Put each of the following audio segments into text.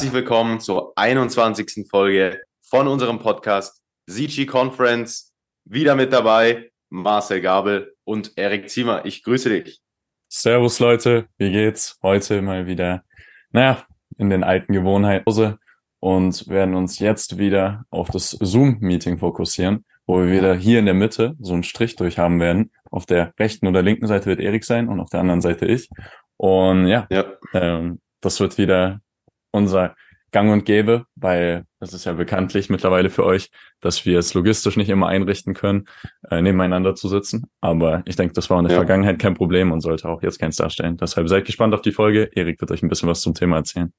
Herzlich willkommen zur 21. Folge von unserem Podcast Zichi Conference. Wieder mit dabei Marcel Gabel und Erik Ziemer. Ich grüße dich. Servus Leute, wie geht's? Heute mal wieder, naja, in den alten Gewohnheiten und werden uns jetzt wieder auf das Zoom-Meeting fokussieren, wo wir wieder hier in der Mitte so einen Strich durch haben werden. Auf der rechten oder linken Seite wird Erik sein und auf der anderen Seite ich. Und ja, ja. Ähm, das wird wieder unser Gang und Gäbe, weil das ist ja bekanntlich mittlerweile für euch, dass wir es logistisch nicht immer einrichten können, äh, nebeneinander zu sitzen. Aber ich denke, das war in der ja. Vergangenheit kein Problem und sollte auch jetzt keins darstellen. Deshalb seid gespannt auf die Folge. Erik wird euch ein bisschen was zum Thema erzählen.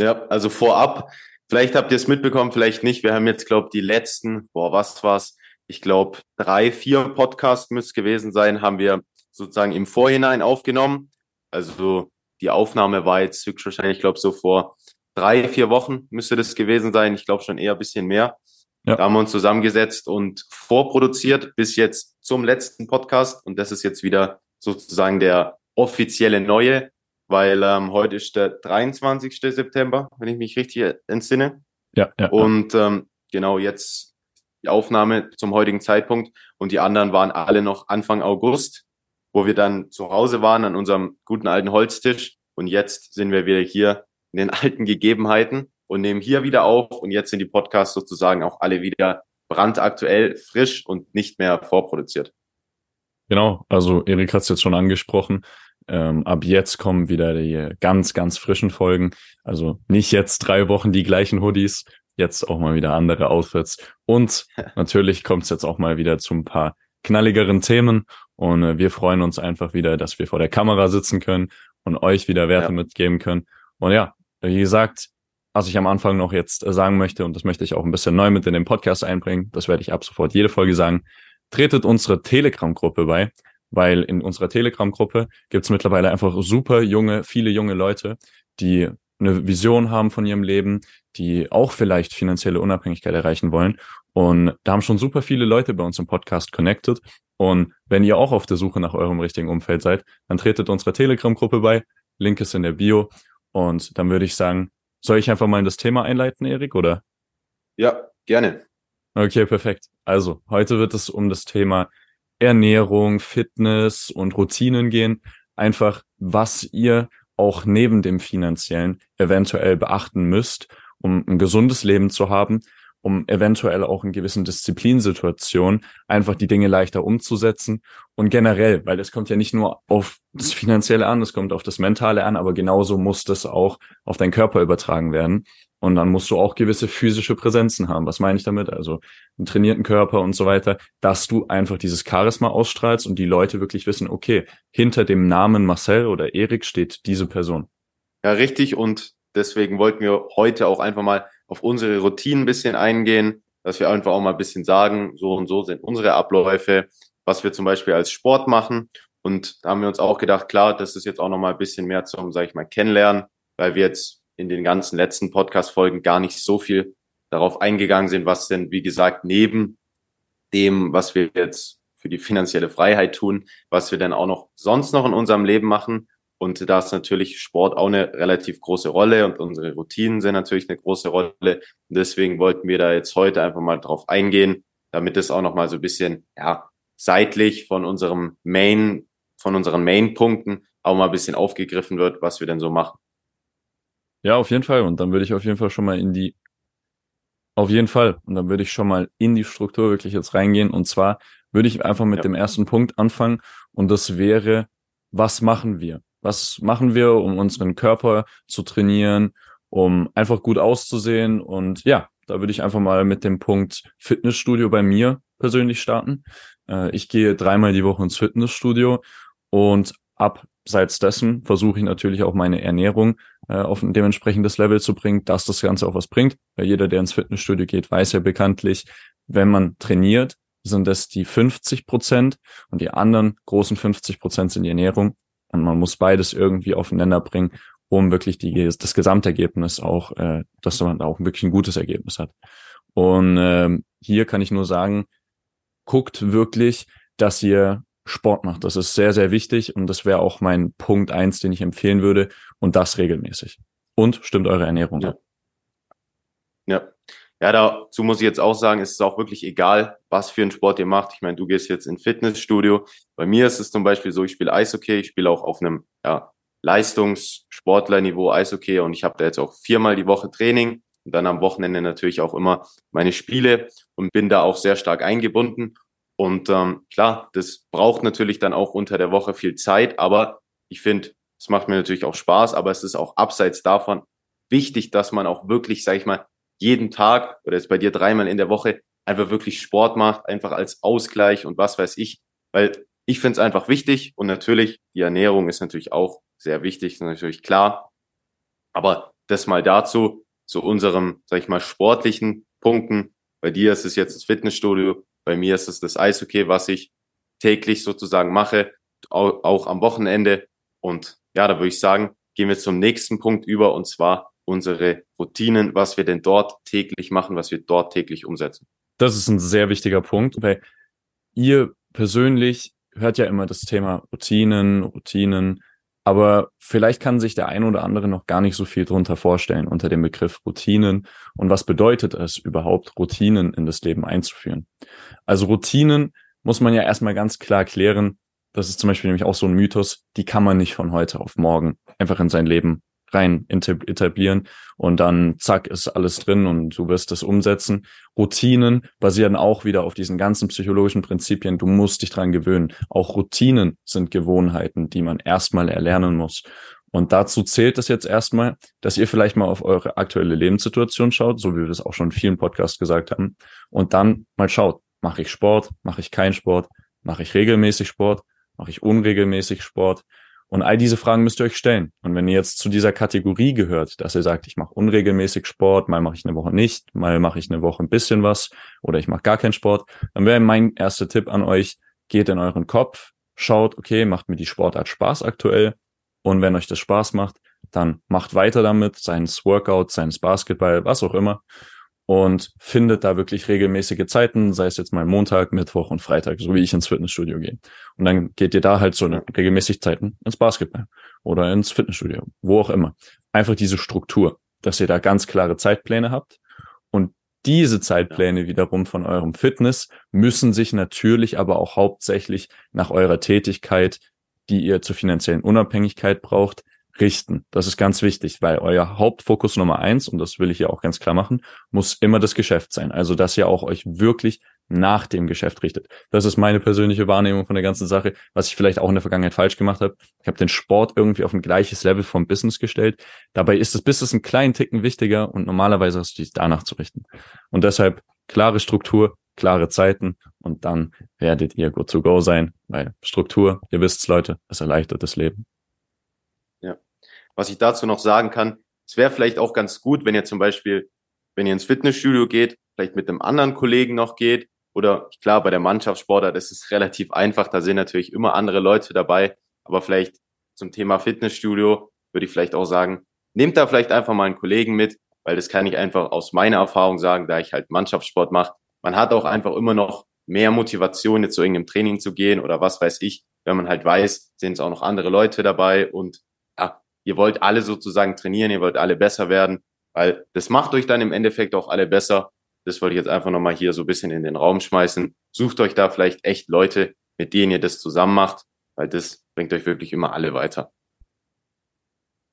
Ja, also vorab, vielleicht habt ihr es mitbekommen, vielleicht nicht. Wir haben jetzt, glaube die letzten, boah, was war's? Ich glaube, drei, vier Podcasts müsste gewesen sein, haben wir sozusagen im Vorhinein aufgenommen. Also die Aufnahme war jetzt höchstwahrscheinlich, ich glaube, so vor drei, vier Wochen müsste das gewesen sein. Ich glaube schon eher ein bisschen mehr. Ja. Da haben wir uns zusammengesetzt und vorproduziert bis jetzt zum letzten Podcast. Und das ist jetzt wieder sozusagen der offizielle neue, weil ähm, heute ist der 23. September, wenn ich mich richtig entsinne. Ja, ja. Und ähm, genau jetzt die Aufnahme zum heutigen Zeitpunkt. Und die anderen waren alle noch Anfang August, wo wir dann zu Hause waren an unserem guten alten Holztisch. Und jetzt sind wir wieder hier in den alten Gegebenheiten und nehmen hier wieder auf. Und jetzt sind die Podcasts sozusagen auch alle wieder brandaktuell, frisch und nicht mehr vorproduziert. Genau, also Erik hat es jetzt schon angesprochen. Ähm, ab jetzt kommen wieder die ganz, ganz frischen Folgen. Also nicht jetzt drei Wochen die gleichen Hoodies, jetzt auch mal wieder andere Outfits. Und natürlich kommt es jetzt auch mal wieder zu ein paar knalligeren Themen. Und äh, wir freuen uns einfach wieder, dass wir vor der Kamera sitzen können und euch wieder Werte ja. mitgeben können. Und ja, wie gesagt, was ich am Anfang noch jetzt äh, sagen möchte, und das möchte ich auch ein bisschen neu mit in den Podcast einbringen, das werde ich ab sofort jede Folge sagen, tretet unsere Telegram-Gruppe bei, weil in unserer Telegram-Gruppe gibt es mittlerweile einfach super junge, viele junge Leute, die eine Vision haben von ihrem Leben, die auch vielleicht finanzielle Unabhängigkeit erreichen wollen. Und da haben schon super viele Leute bei uns im Podcast connected. Und wenn ihr auch auf der Suche nach eurem richtigen Umfeld seid, dann tretet unserer Telegram-Gruppe bei. Link ist in der Bio. Und dann würde ich sagen, soll ich einfach mal in das Thema einleiten, Erik, oder? Ja, gerne. Okay, perfekt. Also, heute wird es um das Thema Ernährung, Fitness und Routinen gehen. Einfach, was ihr auch neben dem finanziellen eventuell beachten müsst, um ein gesundes Leben zu haben um eventuell auch in gewissen Disziplinsituationen einfach die Dinge leichter umzusetzen und generell, weil es kommt ja nicht nur auf das Finanzielle an, es kommt auf das Mentale an, aber genauso muss das auch auf deinen Körper übertragen werden. Und dann musst du auch gewisse physische Präsenzen haben. Was meine ich damit? Also einen trainierten Körper und so weiter, dass du einfach dieses Charisma ausstrahlst und die Leute wirklich wissen, okay, hinter dem Namen Marcel oder Erik steht diese Person. Ja, richtig. Und deswegen wollten wir heute auch einfach mal auf unsere Routinen ein bisschen eingehen, dass wir einfach auch mal ein bisschen sagen, so und so sind unsere Abläufe, was wir zum Beispiel als Sport machen. Und da haben wir uns auch gedacht, klar, das ist jetzt auch nochmal ein bisschen mehr zum, sage ich mal, Kennenlernen, weil wir jetzt in den ganzen letzten Podcast-Folgen gar nicht so viel darauf eingegangen sind, was denn, wie gesagt, neben dem, was wir jetzt für die finanzielle Freiheit tun, was wir dann auch noch sonst noch in unserem Leben machen, und da ist natürlich Sport auch eine relativ große Rolle und unsere Routinen sind natürlich eine große Rolle. Und deswegen wollten wir da jetzt heute einfach mal drauf eingehen, damit es auch noch mal so ein bisschen, ja, seitlich von unserem Main, von unseren Main-Punkten auch mal ein bisschen aufgegriffen wird, was wir denn so machen. Ja, auf jeden Fall. Und dann würde ich auf jeden Fall schon mal in die, auf jeden Fall. Und dann würde ich schon mal in die Struktur wirklich jetzt reingehen. Und zwar würde ich einfach mit ja. dem ersten Punkt anfangen. Und das wäre, was machen wir? Was machen wir, um unseren Körper zu trainieren, um einfach gut auszusehen? Und ja, da würde ich einfach mal mit dem Punkt Fitnessstudio bei mir persönlich starten. Äh, ich gehe dreimal die Woche ins Fitnessstudio und abseits dessen versuche ich natürlich auch meine Ernährung äh, auf ein dementsprechendes Level zu bringen, dass das Ganze auch was bringt. Weil jeder, der ins Fitnessstudio geht, weiß ja bekanntlich, wenn man trainiert, sind das die 50 Prozent und die anderen großen 50 Prozent sind die Ernährung. Und man muss beides irgendwie aufeinander bringen, um wirklich die, das Gesamtergebnis auch, äh, dass man auch wirklich ein gutes Ergebnis hat. Und ähm, hier kann ich nur sagen, guckt wirklich, dass ihr Sport macht. Das ist sehr, sehr wichtig und das wäre auch mein Punkt eins, den ich empfehlen würde und das regelmäßig. und stimmt eure Ernährung ja. Ja. Ja, dazu muss ich jetzt auch sagen, es ist auch wirklich egal, was für einen Sport ihr macht. Ich meine, du gehst jetzt in Fitnessstudio. Bei mir ist es zum Beispiel so, ich spiele Eishockey, ich spiele auch auf einem ja, Leistungssportlerniveau Eishockey und ich habe da jetzt auch viermal die Woche Training und dann am Wochenende natürlich auch immer meine Spiele und bin da auch sehr stark eingebunden. Und ähm, klar, das braucht natürlich dann auch unter der Woche viel Zeit, aber ich finde, es macht mir natürlich auch Spaß, aber es ist auch abseits davon wichtig, dass man auch wirklich, sag ich mal, jeden Tag oder jetzt bei dir dreimal in der Woche einfach wirklich Sport macht, einfach als Ausgleich und was weiß ich, weil ich finde es einfach wichtig und natürlich, die Ernährung ist natürlich auch sehr wichtig, ist natürlich klar, aber das mal dazu, zu unserem, sag ich mal, sportlichen Punkten. Bei dir ist es jetzt das Fitnessstudio, bei mir ist es das Eishockey, was ich täglich sozusagen mache, auch, auch am Wochenende. Und ja, da würde ich sagen, gehen wir zum nächsten Punkt über und zwar unsere Routinen, was wir denn dort täglich machen, was wir dort täglich umsetzen. Das ist ein sehr wichtiger Punkt, weil ihr persönlich hört ja immer das Thema Routinen, Routinen, aber vielleicht kann sich der ein oder andere noch gar nicht so viel drunter vorstellen unter dem Begriff Routinen und was bedeutet es überhaupt, Routinen in das Leben einzuführen. Also Routinen muss man ja erstmal ganz klar klären. Das ist zum Beispiel nämlich auch so ein Mythos, die kann man nicht von heute auf morgen einfach in sein Leben rein etablieren und dann zack ist alles drin und du wirst das umsetzen. Routinen basieren auch wieder auf diesen ganzen psychologischen Prinzipien. Du musst dich dran gewöhnen. Auch Routinen sind Gewohnheiten, die man erstmal erlernen muss. Und dazu zählt es jetzt erstmal, dass ihr vielleicht mal auf eure aktuelle Lebenssituation schaut, so wie wir das auch schon in vielen Podcasts gesagt haben, und dann mal schaut, mache ich Sport, mache ich keinen Sport, mache ich regelmäßig Sport, mache ich unregelmäßig Sport und all diese Fragen müsst ihr euch stellen. Und wenn ihr jetzt zu dieser Kategorie gehört, dass ihr sagt, ich mache unregelmäßig Sport, mal mache ich eine Woche nicht, mal mache ich eine Woche ein bisschen was oder ich mache gar keinen Sport, dann wäre mein erster Tipp an euch, geht in euren Kopf, schaut, okay, macht mir die Sportart Spaß aktuell. Und wenn euch das Spaß macht, dann macht weiter damit, seines Workout, seines Basketball, was auch immer und findet da wirklich regelmäßige Zeiten, sei es jetzt mal Montag, Mittwoch und Freitag, so wie ich ins Fitnessstudio gehe. Und dann geht ihr da halt so regelmäßig Zeiten ins Basketball oder ins Fitnessstudio, wo auch immer. Einfach diese Struktur, dass ihr da ganz klare Zeitpläne habt und diese Zeitpläne wiederum von eurem Fitness müssen sich natürlich aber auch hauptsächlich nach eurer Tätigkeit, die ihr zur finanziellen Unabhängigkeit braucht, richten. Das ist ganz wichtig, weil euer Hauptfokus Nummer eins, und das will ich ja auch ganz klar machen, muss immer das Geschäft sein. Also, dass ihr auch euch wirklich nach dem Geschäft richtet. Das ist meine persönliche Wahrnehmung von der ganzen Sache, was ich vielleicht auch in der Vergangenheit falsch gemacht habe. Ich habe den Sport irgendwie auf ein gleiches Level vom Business gestellt. Dabei ist das Business einen kleinen Ticken wichtiger und normalerweise hast du dich danach zu richten. Und deshalb klare Struktur, klare Zeiten und dann werdet ihr good to go sein, weil Struktur, ihr wisst's Leute, es erleichtert das Leben. Was ich dazu noch sagen kann, es wäre vielleicht auch ganz gut, wenn ihr zum Beispiel, wenn ihr ins Fitnessstudio geht, vielleicht mit einem anderen Kollegen noch geht. Oder klar, bei der Mannschaftssportart ist es relativ einfach, da sind natürlich immer andere Leute dabei, aber vielleicht zum Thema Fitnessstudio würde ich vielleicht auch sagen, nehmt da vielleicht einfach mal einen Kollegen mit, weil das kann ich einfach aus meiner Erfahrung sagen, da ich halt Mannschaftssport mache. Man hat auch einfach immer noch mehr Motivation, jetzt zu irgendeinem Training zu gehen oder was weiß ich, wenn man halt weiß, sind es auch noch andere Leute dabei und ihr wollt alle sozusagen trainieren, ihr wollt alle besser werden, weil das macht euch dann im Endeffekt auch alle besser. Das wollte ich jetzt einfach nochmal hier so ein bisschen in den Raum schmeißen. Sucht euch da vielleicht echt Leute, mit denen ihr das zusammen macht, weil das bringt euch wirklich immer alle weiter.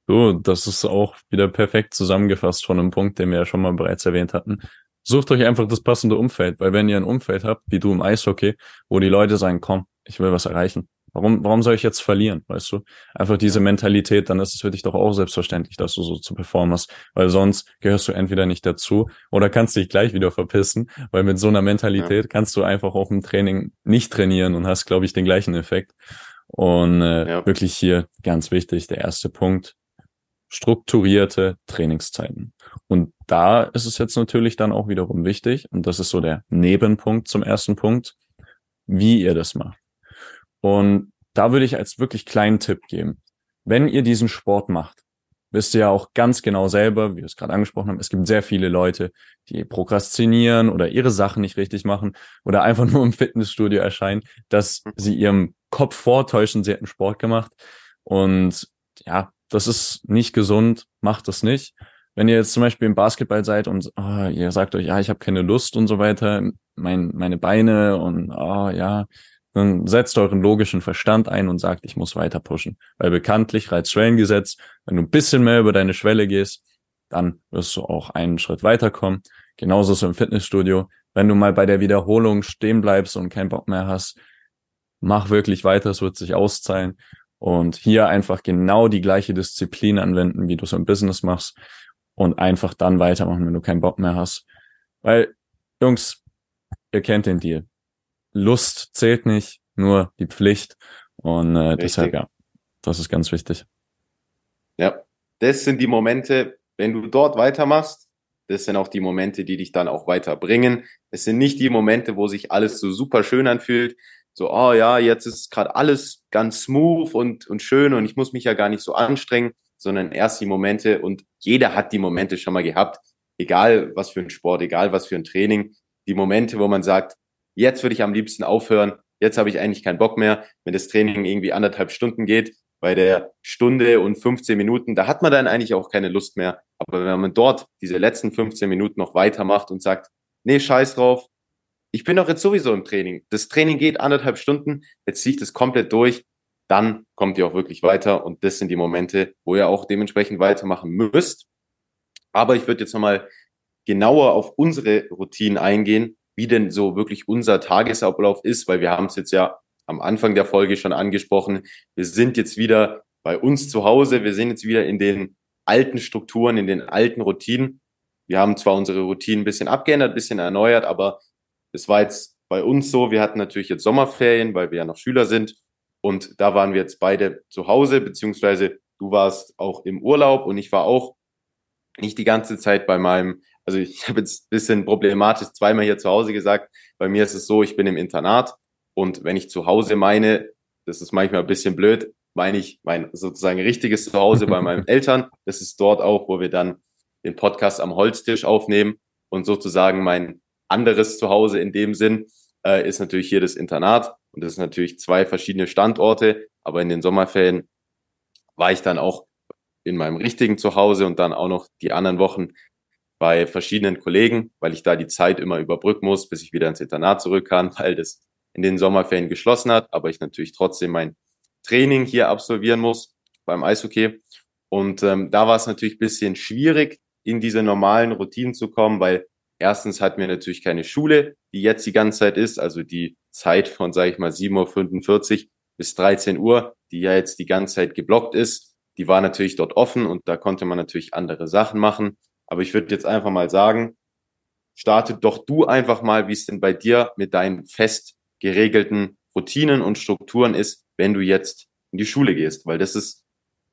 So, das ist auch wieder perfekt zusammengefasst von einem Punkt, den wir ja schon mal bereits erwähnt hatten. Sucht euch einfach das passende Umfeld, weil wenn ihr ein Umfeld habt, wie du im Eishockey, wo die Leute sagen, komm, ich will was erreichen, Warum, warum soll ich jetzt verlieren, weißt du? Einfach diese Mentalität, dann ist es für dich doch auch selbstverständlich, dass du so zu performen hast, weil sonst gehörst du entweder nicht dazu oder kannst dich gleich wieder verpissen, weil mit so einer Mentalität ja. kannst du einfach auf dem Training nicht trainieren und hast, glaube ich, den gleichen Effekt. Und äh, ja. wirklich hier ganz wichtig, der erste Punkt, strukturierte Trainingszeiten. Und da ist es jetzt natürlich dann auch wiederum wichtig, und das ist so der Nebenpunkt zum ersten Punkt, wie ihr das macht. Und da würde ich als wirklich kleinen Tipp geben. Wenn ihr diesen Sport macht, wisst ihr ja auch ganz genau selber, wie wir es gerade angesprochen haben, es gibt sehr viele Leute, die prokrastinieren oder ihre Sachen nicht richtig machen oder einfach nur im Fitnessstudio erscheinen, dass sie ihrem Kopf vortäuschen, sie hätten Sport gemacht. Und ja, das ist nicht gesund, macht das nicht. Wenn ihr jetzt zum Beispiel im Basketball seid und oh, ihr sagt euch, ja, ich habe keine Lust und so weiter, mein, meine Beine und oh, ja, dann setzt euren logischen Verstand ein und sagt, ich muss weiter pushen. Weil bekanntlich Reiz-Schwellengesetz, wenn du ein bisschen mehr über deine Schwelle gehst, dann wirst du auch einen Schritt weiterkommen. Genauso so im Fitnessstudio. Wenn du mal bei der Wiederholung stehen bleibst und keinen Bock mehr hast, mach wirklich weiter, es wird sich auszahlen. Und hier einfach genau die gleiche Disziplin anwenden, wie du es im Business machst und einfach dann weitermachen, wenn du keinen Bock mehr hast. Weil, Jungs, ihr kennt den Deal. Lust zählt nicht, nur die Pflicht. Und äh, deshalb, ja, das ist ganz wichtig. Ja, das sind die Momente, wenn du dort weitermachst, das sind auch die Momente, die dich dann auch weiterbringen. Es sind nicht die Momente, wo sich alles so super schön anfühlt, so, oh ja, jetzt ist gerade alles ganz smooth und, und schön und ich muss mich ja gar nicht so anstrengen, sondern erst die Momente und jeder hat die Momente schon mal gehabt, egal was für ein Sport, egal was für ein Training, die Momente, wo man sagt, jetzt würde ich am liebsten aufhören, jetzt habe ich eigentlich keinen Bock mehr, wenn das Training irgendwie anderthalb Stunden geht, bei der Stunde und 15 Minuten, da hat man dann eigentlich auch keine Lust mehr. Aber wenn man dort diese letzten 15 Minuten noch weitermacht und sagt, nee, scheiß drauf, ich bin doch jetzt sowieso im Training. Das Training geht anderthalb Stunden, jetzt ziehe ich das komplett durch, dann kommt ihr auch wirklich weiter und das sind die Momente, wo ihr auch dementsprechend weitermachen müsst. Aber ich würde jetzt nochmal genauer auf unsere Routinen eingehen, wie denn so wirklich unser Tagesablauf ist, weil wir haben es jetzt ja am Anfang der Folge schon angesprochen. Wir sind jetzt wieder bei uns zu Hause, wir sind jetzt wieder in den alten Strukturen, in den alten Routinen. Wir haben zwar unsere Routinen ein bisschen abgeändert, ein bisschen erneuert, aber es war jetzt bei uns so, wir hatten natürlich jetzt Sommerferien, weil wir ja noch Schüler sind. Und da waren wir jetzt beide zu Hause, beziehungsweise du warst auch im Urlaub und ich war auch nicht die ganze Zeit bei meinem, also ich habe jetzt ein bisschen problematisch zweimal hier zu Hause gesagt, bei mir ist es so, ich bin im Internat und wenn ich zu Hause meine, das ist manchmal ein bisschen blöd, meine ich mein sozusagen richtiges Zuhause bei meinen Eltern. Das ist dort auch, wo wir dann den Podcast am Holztisch aufnehmen und sozusagen mein anderes Zuhause in dem Sinn äh, ist natürlich hier das Internat und das ist natürlich zwei verschiedene Standorte, aber in den Sommerferien war ich dann auch in meinem richtigen Zuhause und dann auch noch die anderen Wochen bei verschiedenen Kollegen, weil ich da die Zeit immer überbrücken muss, bis ich wieder ins Internat zurück kann, weil das in den Sommerferien geschlossen hat, aber ich natürlich trotzdem mein Training hier absolvieren muss beim Eishockey. Und ähm, da war es natürlich bisschen schwierig, in diese normalen Routinen zu kommen, weil Erstens hatten wir natürlich keine Schule, die jetzt die ganze Zeit ist, also die Zeit von, sage ich mal, 7.45 Uhr bis 13 Uhr, die ja jetzt die ganze Zeit geblockt ist, die war natürlich dort offen und da konnte man natürlich andere Sachen machen. Aber ich würde jetzt einfach mal sagen, starte doch du einfach mal, wie es denn bei dir mit deinen fest geregelten Routinen und Strukturen ist, wenn du jetzt in die Schule gehst, weil das ist,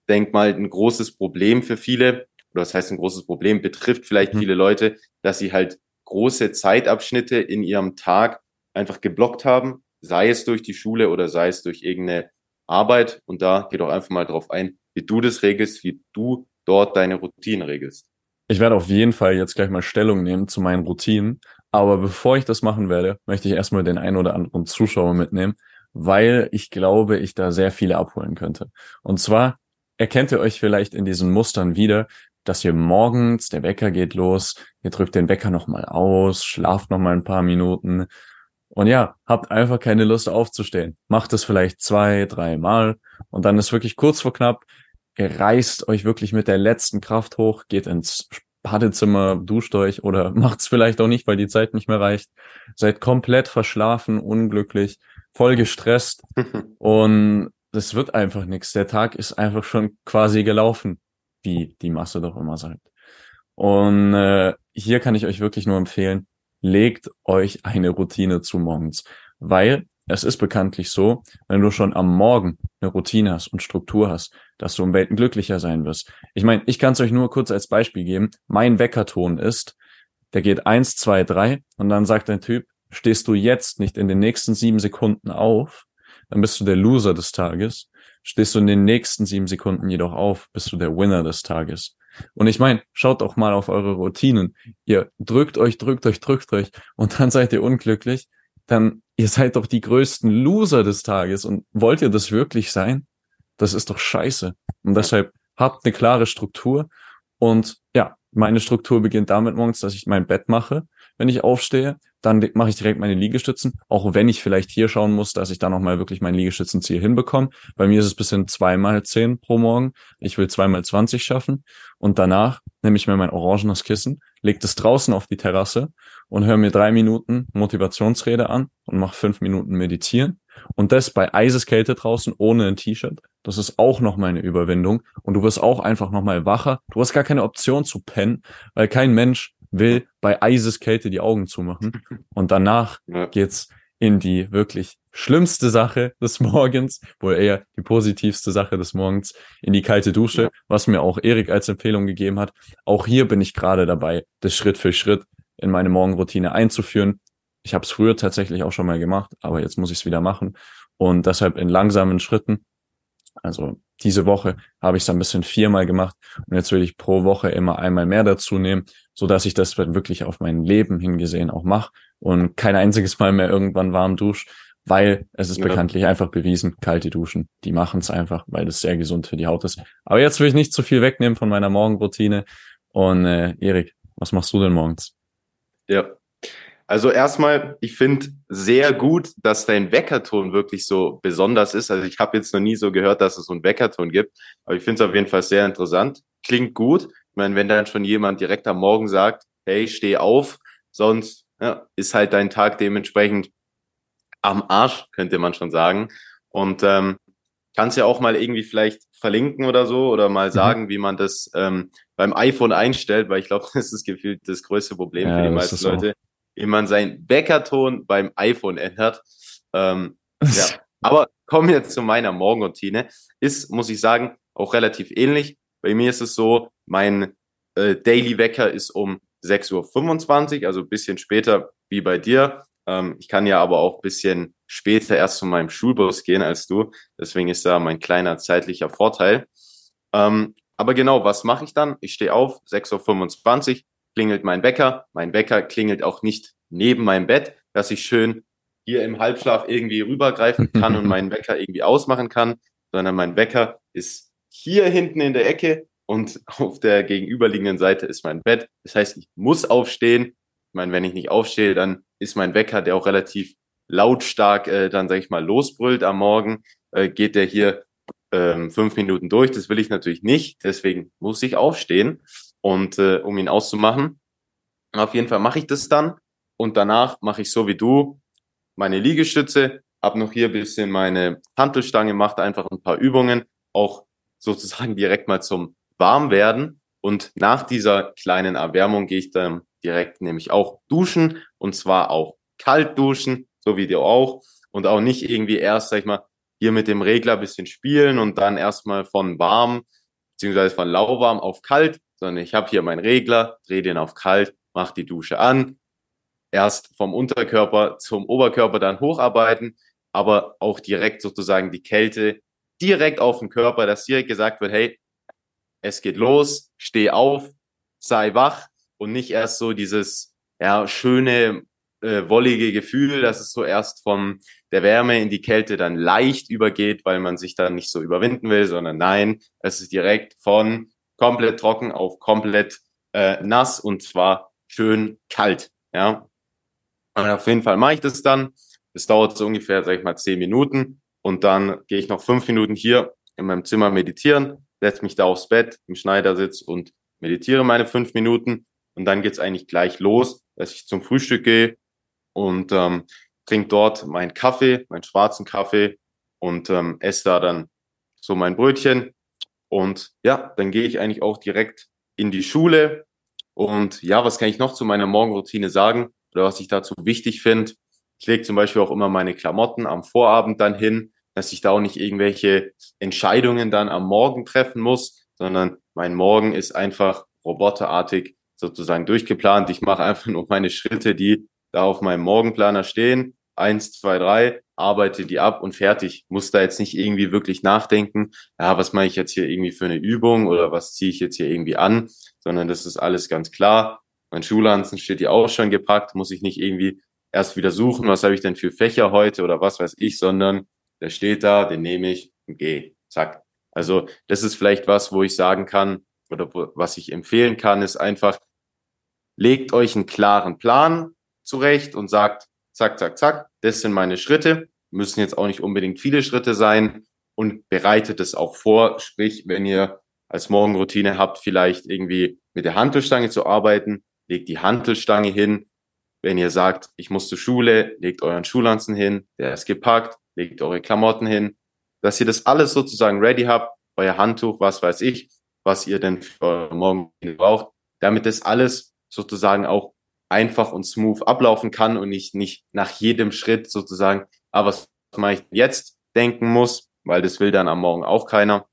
denk mal, ein großes Problem für viele, oder das heißt ein großes Problem, betrifft vielleicht mhm. viele Leute, dass sie halt große Zeitabschnitte in ihrem Tag einfach geblockt haben, sei es durch die Schule oder sei es durch irgendeine Arbeit. Und da geh doch einfach mal drauf ein, wie du das regelst, wie du dort deine Routinen regelst. Ich werde auf jeden Fall jetzt gleich mal Stellung nehmen zu meinen Routinen. Aber bevor ich das machen werde, möchte ich erstmal den einen oder anderen Zuschauer mitnehmen, weil ich glaube, ich da sehr viele abholen könnte. Und zwar erkennt ihr euch vielleicht in diesen Mustern wieder, dass ihr morgens, der Wecker geht los, ihr drückt den Wecker nochmal aus, schlaft nochmal ein paar Minuten und ja, habt einfach keine Lust aufzustehen. Macht es vielleicht zwei, drei Mal und dann ist wirklich kurz vor knapp, ihr reißt euch wirklich mit der letzten Kraft hoch, geht ins Badezimmer, duscht euch oder macht es vielleicht auch nicht, weil die Zeit nicht mehr reicht. Seid komplett verschlafen, unglücklich, voll gestresst und das wird einfach nichts. Der Tag ist einfach schon quasi gelaufen wie die Masse doch immer sagt. Und äh, hier kann ich euch wirklich nur empfehlen, legt euch eine Routine zu morgens, weil es ist bekanntlich so, wenn du schon am Morgen eine Routine hast und Struktur hast, dass du um Welten glücklicher sein wirst. Ich meine, ich kann es euch nur kurz als Beispiel geben. Mein Weckerton ist, der geht eins, zwei, drei und dann sagt ein Typ, stehst du jetzt nicht in den nächsten sieben Sekunden auf, dann bist du der Loser des Tages. Stehst du in den nächsten sieben Sekunden jedoch auf, bist du der Winner des Tages. Und ich meine, schaut doch mal auf eure Routinen. Ihr drückt euch, drückt euch, drückt euch und dann seid ihr unglücklich. Dann, ihr seid doch die größten Loser des Tages. Und wollt ihr das wirklich sein? Das ist doch scheiße. Und deshalb habe eine klare Struktur und ja, meine Struktur beginnt damit morgens, dass ich mein Bett mache, wenn ich aufstehe. Dann mache ich direkt meine Liegestützen, auch wenn ich vielleicht hier schauen muss, dass ich da nochmal wirklich mein Liegestützenziel hinbekomme. Bei mir ist es bis hin zweimal zehn pro Morgen. Ich will zweimal zwanzig schaffen. Und danach nehme ich mir mein orangenes Kissen, lege es draußen auf die Terrasse und höre mir drei Minuten Motivationsrede an und mache fünf Minuten Meditieren. Und das bei Eiseskälte draußen ohne ein T-Shirt. Das ist auch noch mal eine Überwindung. Und du wirst auch einfach noch mal wacher. Du hast gar keine Option zu pennen, weil kein Mensch will bei Eiseskälte die Augen zumachen. Und danach ja. geht's in die wirklich schlimmste Sache des Morgens, wohl eher die positivste Sache des Morgens, in die kalte Dusche, ja. was mir auch Erik als Empfehlung gegeben hat. Auch hier bin ich gerade dabei, das Schritt für Schritt in meine Morgenroutine einzuführen. Ich habe es früher tatsächlich auch schon mal gemacht, aber jetzt muss ich es wieder machen. Und deshalb in langsamen Schritten. Also diese Woche habe ich es ein bisschen viermal gemacht und jetzt will ich pro Woche immer einmal mehr dazu nehmen, so dass ich das wirklich auf mein Leben hingesehen auch mache und kein einziges Mal mehr irgendwann warm dusch, weil es ist ja. bekanntlich einfach bewiesen, kalte Duschen, die machen es einfach, weil das sehr gesund für die Haut ist. Aber jetzt will ich nicht zu viel wegnehmen von meiner Morgenroutine. Und äh, Erik, was machst du denn morgens? Ja, also erstmal, ich finde sehr gut, dass dein Weckerton wirklich so besonders ist. Also ich habe jetzt noch nie so gehört, dass es so einen Weckerton gibt, aber ich finde es auf jeden Fall sehr interessant. Klingt gut. Ich meine, wenn dann schon jemand direkt am Morgen sagt, hey, steh auf, sonst ja, ist halt dein Tag dementsprechend am Arsch, könnte man schon sagen. Und ähm, kannst ja auch mal irgendwie vielleicht verlinken oder so oder mal mhm. sagen, wie man das ähm, beim iPhone einstellt, weil ich glaube, das ist gefühlt das größte Problem ja, für die meisten Leute. Wie man seinen Weckerton beim iPhone ändert. Ähm, ja. Aber kommen wir zu meiner Morgenroutine. Ist, muss ich sagen, auch relativ ähnlich. Bei mir ist es so, mein äh, Daily Wecker ist um 6.25 Uhr, also ein bisschen später wie bei dir. Ähm, ich kann ja aber auch ein bisschen später erst zu meinem Schulbus gehen als du. Deswegen ist da mein kleiner zeitlicher Vorteil. Ähm, aber genau, was mache ich dann? Ich stehe auf, 6.25 Uhr, klingelt mein Wecker. Mein Wecker klingelt auch nicht neben meinem Bett, dass ich schön hier im Halbschlaf irgendwie rübergreifen kann und meinen Wecker irgendwie ausmachen kann, sondern mein Wecker ist hier hinten in der Ecke und auf der gegenüberliegenden Seite ist mein Bett. Das heißt, ich muss aufstehen. Ich meine, wenn ich nicht aufstehe, dann ist mein Wecker, der auch relativ lautstark äh, dann, sage ich mal, losbrüllt am Morgen, äh, geht der hier ähm, fünf Minuten durch. Das will ich natürlich nicht. Deswegen muss ich aufstehen und äh, um ihn auszumachen. Auf jeden Fall mache ich das dann und danach mache ich so wie du meine Liegestütze, hab noch hier bisschen meine Hantelstange, macht einfach ein paar Übungen, auch sozusagen direkt mal zum Warmwerden und nach dieser kleinen Erwärmung gehe ich dann direkt nämlich auch duschen und zwar auch kalt duschen, so wie du auch und auch nicht irgendwie erst, sag ich mal, hier mit dem Regler bisschen spielen und dann erstmal von warm beziehungsweise von lauwarm auf kalt, sondern ich habe hier meinen Regler, drehe den auf kalt, mache die Dusche an, erst vom Unterkörper zum Oberkörper dann hocharbeiten, aber auch direkt sozusagen die Kälte direkt auf den Körper, dass direkt gesagt wird, hey, es geht los, steh auf, sei wach und nicht erst so dieses ja, schöne, äh, wollige Gefühl, dass es so erst von der Wärme in die Kälte dann leicht übergeht, weil man sich dann nicht so überwinden will, sondern nein, es ist direkt von komplett trocken auf komplett äh, nass und zwar schön kalt. Ja. Und auf jeden Fall mache ich das dann. Es dauert so ungefähr, sag ich mal, zehn Minuten und dann gehe ich noch fünf Minuten hier in meinem Zimmer meditieren, setze mich da aufs Bett im Schneidersitz und meditiere meine fünf Minuten und dann geht's eigentlich gleich los, dass ich zum Frühstück gehe und ähm, trinke dort meinen Kaffee, meinen schwarzen Kaffee und ähm, esse da dann so mein Brötchen und ja, dann gehe ich eigentlich auch direkt in die Schule. Und ja, was kann ich noch zu meiner Morgenroutine sagen oder was ich dazu wichtig finde? Ich lege zum Beispiel auch immer meine Klamotten am Vorabend dann hin, dass ich da auch nicht irgendwelche Entscheidungen dann am Morgen treffen muss, sondern mein Morgen ist einfach roboterartig sozusagen durchgeplant. Ich mache einfach nur meine Schritte, die da auf meinem Morgenplaner stehen. Eins, zwei, drei arbeite die ab und fertig. Muss da jetzt nicht irgendwie wirklich nachdenken, ja, was mache ich jetzt hier irgendwie für eine Übung oder was ziehe ich jetzt hier irgendwie an, sondern das ist alles ganz klar. Mein Schulranzen steht hier auch schon gepackt, muss ich nicht irgendwie erst wieder suchen, was habe ich denn für Fächer heute oder was weiß ich, sondern der steht da, den nehme ich und gehe. Zack. Also das ist vielleicht was, wo ich sagen kann oder wo, was ich empfehlen kann, ist einfach, legt euch einen klaren Plan zurecht und sagt, zack, zack, zack, das sind meine Schritte, müssen jetzt auch nicht unbedingt viele Schritte sein und bereitet es auch vor. Sprich, wenn ihr als Morgenroutine habt, vielleicht irgendwie mit der Hantelstange zu arbeiten, legt die Hantelstange hin. Wenn ihr sagt, ich muss zur Schule, legt euren Schulanzen hin, der ist gepackt, legt eure Klamotten hin, dass ihr das alles sozusagen ready habt, euer Handtuch, was weiß ich, was ihr denn für eure Morgenroutine braucht, damit das alles sozusagen auch einfach und smooth ablaufen kann und nicht, nicht nach jedem Schritt sozusagen, aber ah, was mache ich jetzt denken muss, weil das will dann am Morgen auch keiner,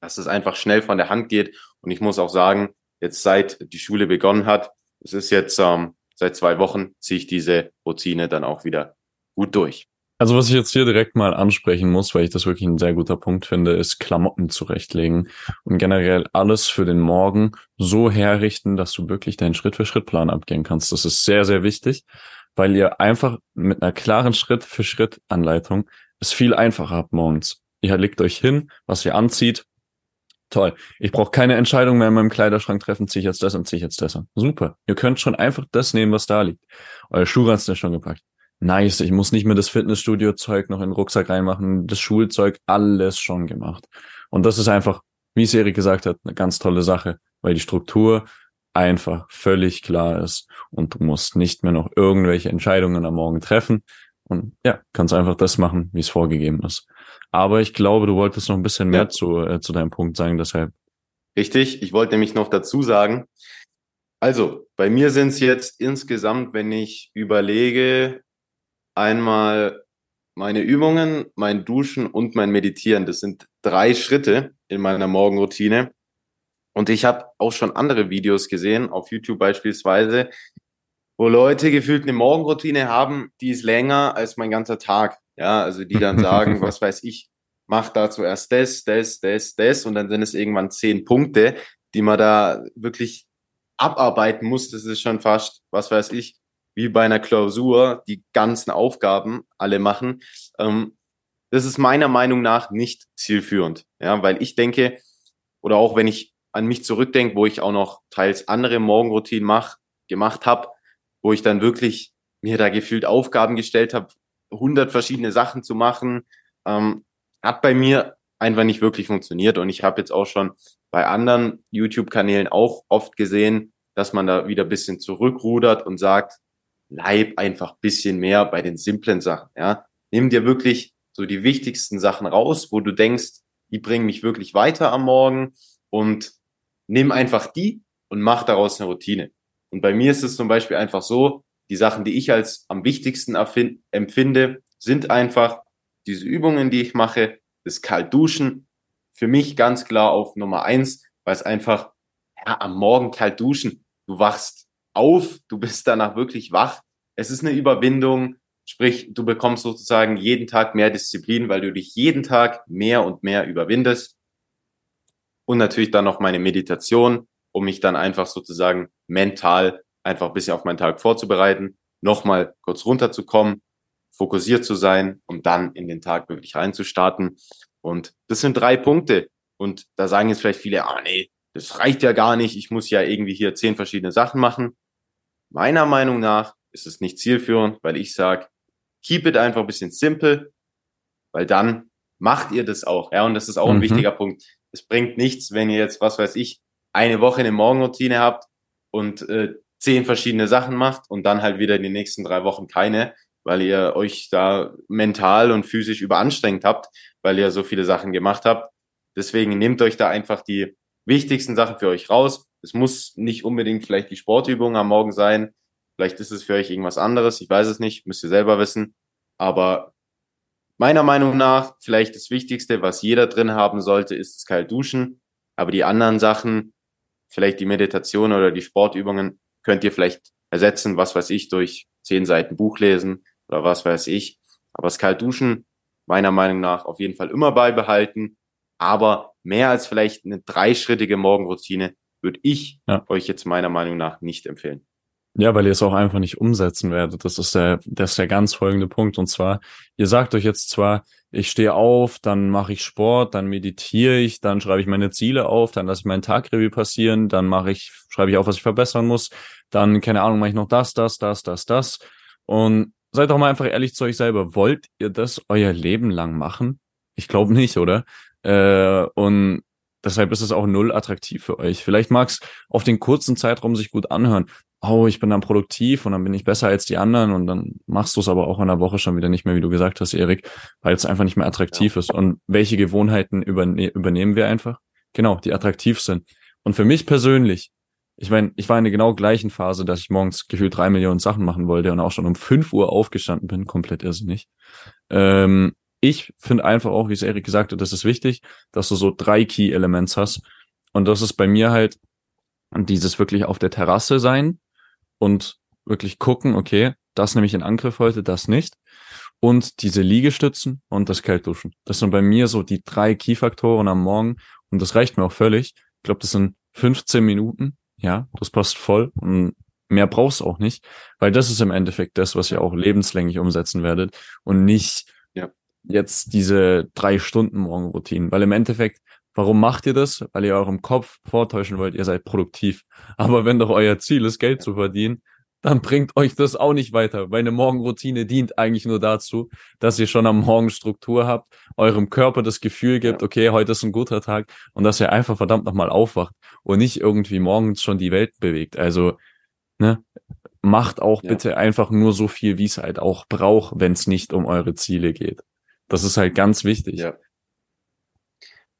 dass es einfach schnell von der Hand geht. Und ich muss auch sagen, jetzt seit die Schule begonnen hat, es ist jetzt ähm, seit zwei Wochen, ziehe ich diese Routine dann auch wieder gut durch. Also was ich jetzt hier direkt mal ansprechen muss, weil ich das wirklich ein sehr guter Punkt finde, ist Klamotten zurechtlegen und generell alles für den Morgen so herrichten, dass du wirklich deinen Schritt-für-Schritt-Plan abgehen kannst. Das ist sehr, sehr wichtig, weil ihr einfach mit einer klaren Schritt-für-Schritt-Anleitung es viel einfacher habt morgens. Ihr legt euch hin, was ihr anzieht. Toll. Ich brauche keine Entscheidung mehr in meinem Kleiderschrank treffen, ziehe ich jetzt das und ziehe ich jetzt das an. Super. Ihr könnt schon einfach das nehmen, was da liegt. Euer Schuhranzen ist schon gepackt nice, ich muss nicht mehr das Fitnessstudio-Zeug noch in den Rucksack reinmachen, das Schulzeug, alles schon gemacht. Und das ist einfach, wie es Erik gesagt hat, eine ganz tolle Sache, weil die Struktur einfach völlig klar ist und du musst nicht mehr noch irgendwelche Entscheidungen am Morgen treffen und ja, kannst einfach das machen, wie es vorgegeben ist. Aber ich glaube, du wolltest noch ein bisschen mehr ja. zu, äh, zu deinem Punkt sagen, deshalb. Richtig, ich wollte nämlich noch dazu sagen, also bei mir sind es jetzt insgesamt, wenn ich überlege, einmal meine Übungen, mein Duschen und mein Meditieren. Das sind drei Schritte in meiner Morgenroutine. Und ich habe auch schon andere Videos gesehen, auf YouTube beispielsweise, wo Leute gefühlt eine Morgenroutine haben, die ist länger als mein ganzer Tag. Ja, also die dann sagen, was weiß ich, mach da zuerst das, das, das, das und dann sind es irgendwann zehn Punkte, die man da wirklich abarbeiten muss. Das ist schon fast, was weiß ich, wie bei einer Klausur die ganzen Aufgaben alle machen. Ähm, das ist meiner Meinung nach nicht zielführend. Ja, weil ich denke, oder auch wenn ich an mich zurückdenke, wo ich auch noch teils andere Morgenroutinen mach, gemacht habe, wo ich dann wirklich mir da gefühlt Aufgaben gestellt habe, hundert verschiedene Sachen zu machen, ähm, hat bei mir einfach nicht wirklich funktioniert. Und ich habe jetzt auch schon bei anderen YouTube-Kanälen auch oft gesehen, dass man da wieder bisschen zurückrudert und sagt, bleib einfach bisschen mehr bei den simplen Sachen, ja. Nimm dir wirklich so die wichtigsten Sachen raus, wo du denkst, die bringen mich wirklich weiter am Morgen und nimm einfach die und mach daraus eine Routine. Und bei mir ist es zum Beispiel einfach so, die Sachen, die ich als am wichtigsten empfinde, sind einfach diese Übungen, die ich mache, das Kaltduschen. Für mich ganz klar auf Nummer eins, weil es einfach, ja, am Morgen kalt duschen. Du wachst auf, du bist danach wirklich wach. Es ist eine Überwindung, sprich, du bekommst sozusagen jeden Tag mehr Disziplin, weil du dich jeden Tag mehr und mehr überwindest. Und natürlich dann noch meine Meditation, um mich dann einfach sozusagen mental einfach ein bisschen auf meinen Tag vorzubereiten, nochmal kurz runterzukommen, fokussiert zu sein, um dann in den Tag wirklich reinzustarten. Und das sind drei Punkte. Und da sagen jetzt vielleicht viele, ah nee, das reicht ja gar nicht, ich muss ja irgendwie hier zehn verschiedene Sachen machen. Meiner Meinung nach ist es nicht zielführend, weil ich sage, keep it einfach ein bisschen simple, weil dann macht ihr das auch. Ja, und das ist auch ein mhm. wichtiger Punkt. Es bringt nichts, wenn ihr jetzt, was weiß ich, eine Woche eine Morgenroutine habt und äh, zehn verschiedene Sachen macht und dann halt wieder die nächsten drei Wochen keine, weil ihr euch da mental und physisch überanstrengt habt, weil ihr so viele Sachen gemacht habt. Deswegen nehmt euch da einfach die wichtigsten Sachen für euch raus, es muss nicht unbedingt vielleicht die Sportübung am Morgen sein. Vielleicht ist es für euch irgendwas anderes. Ich weiß es nicht. Müsst ihr selber wissen. Aber meiner Meinung nach, vielleicht das Wichtigste, was jeder drin haben sollte, ist das kalt duschen. Aber die anderen Sachen, vielleicht die Meditation oder die Sportübungen, könnt ihr vielleicht ersetzen, was weiß ich, durch zehn Seiten Buch lesen oder was weiß ich. Aber das kalt duschen, meiner Meinung nach, auf jeden Fall immer beibehalten. Aber mehr als vielleicht eine dreischrittige Morgenroutine würde ich ja. euch jetzt meiner Meinung nach nicht empfehlen. Ja, weil ihr es auch einfach nicht umsetzen werdet. Das ist der, das ist der ganz folgende Punkt. Und zwar, ihr sagt euch jetzt zwar, ich stehe auf, dann mache ich Sport, dann meditiere ich, dann schreibe ich meine Ziele auf, dann lasse ich meinen Tagreview passieren, dann mache ich, schreibe ich auf, was ich verbessern muss, dann, keine Ahnung, mache ich noch das, das, das, das, das. Und seid doch mal einfach ehrlich zu euch selber. Wollt ihr das euer Leben lang machen? Ich glaube nicht, oder? Äh, und deshalb ist es auch null attraktiv für euch. Vielleicht mag es auf den kurzen Zeitraum sich gut anhören oh, ich bin dann produktiv und dann bin ich besser als die anderen und dann machst du es aber auch in der Woche schon wieder nicht mehr, wie du gesagt hast, Erik, weil es einfach nicht mehr attraktiv ja. ist. Und welche Gewohnheiten überne übernehmen wir einfach? Genau, die attraktiv sind. Und für mich persönlich, ich meine, ich war in der genau gleichen Phase, dass ich morgens gefühlt drei Millionen Sachen machen wollte und auch schon um fünf Uhr aufgestanden bin, komplett irrsinnig. Ähm, ich finde einfach auch, wie es Erik gesagt hat, das ist wichtig, dass du so drei Key-Elements hast. Und das ist bei mir halt dieses wirklich auf der Terrasse sein, und wirklich gucken, okay, das nehme ich in Angriff heute, das nicht. Und diese Liegestützen und das Kaltduschen. Das sind bei mir so die drei Key-Faktoren am Morgen und das reicht mir auch völlig. Ich glaube, das sind 15 Minuten. Ja, das passt voll und mehr brauchst auch nicht, weil das ist im Endeffekt das, was ihr auch lebenslänglich umsetzen werdet und nicht. Jetzt diese drei Stunden Morgenroutinen, weil im Endeffekt Warum macht ihr das? Weil ihr eurem Kopf vortäuschen wollt, ihr seid produktiv. Aber wenn doch euer Ziel ist, Geld zu verdienen, dann bringt euch das auch nicht weiter, weil eine Morgenroutine dient eigentlich nur dazu, dass ihr schon am Morgen Struktur habt, eurem Körper das Gefühl gibt, okay, heute ist ein guter Tag und dass ihr einfach verdammt nochmal aufwacht und nicht irgendwie morgens schon die Welt bewegt. Also, ne, macht auch ja. bitte einfach nur so viel, wie es halt auch braucht, wenn es nicht um eure Ziele geht. Das ist halt ganz wichtig. Ja.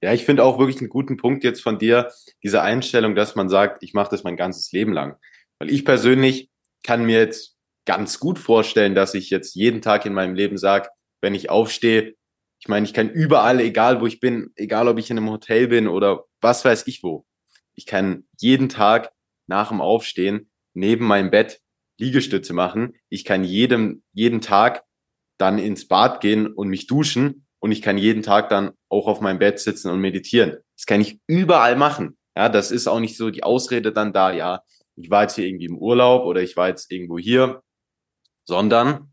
Ja, ich finde auch wirklich einen guten Punkt jetzt von dir, diese Einstellung, dass man sagt, ich mache das mein ganzes Leben lang. Weil ich persönlich kann mir jetzt ganz gut vorstellen, dass ich jetzt jeden Tag in meinem Leben sage, wenn ich aufstehe, ich meine, ich kann überall, egal wo ich bin, egal ob ich in einem Hotel bin oder was weiß ich wo, ich kann jeden Tag nach dem Aufstehen neben meinem Bett Liegestütze machen. Ich kann jedem, jeden Tag dann ins Bad gehen und mich duschen und ich kann jeden Tag dann auch auf meinem Bett sitzen und meditieren. Das kann ich überall machen. Ja, das ist auch nicht so die Ausrede dann da, ja, ich war jetzt hier irgendwie im Urlaub oder ich war jetzt irgendwo hier, sondern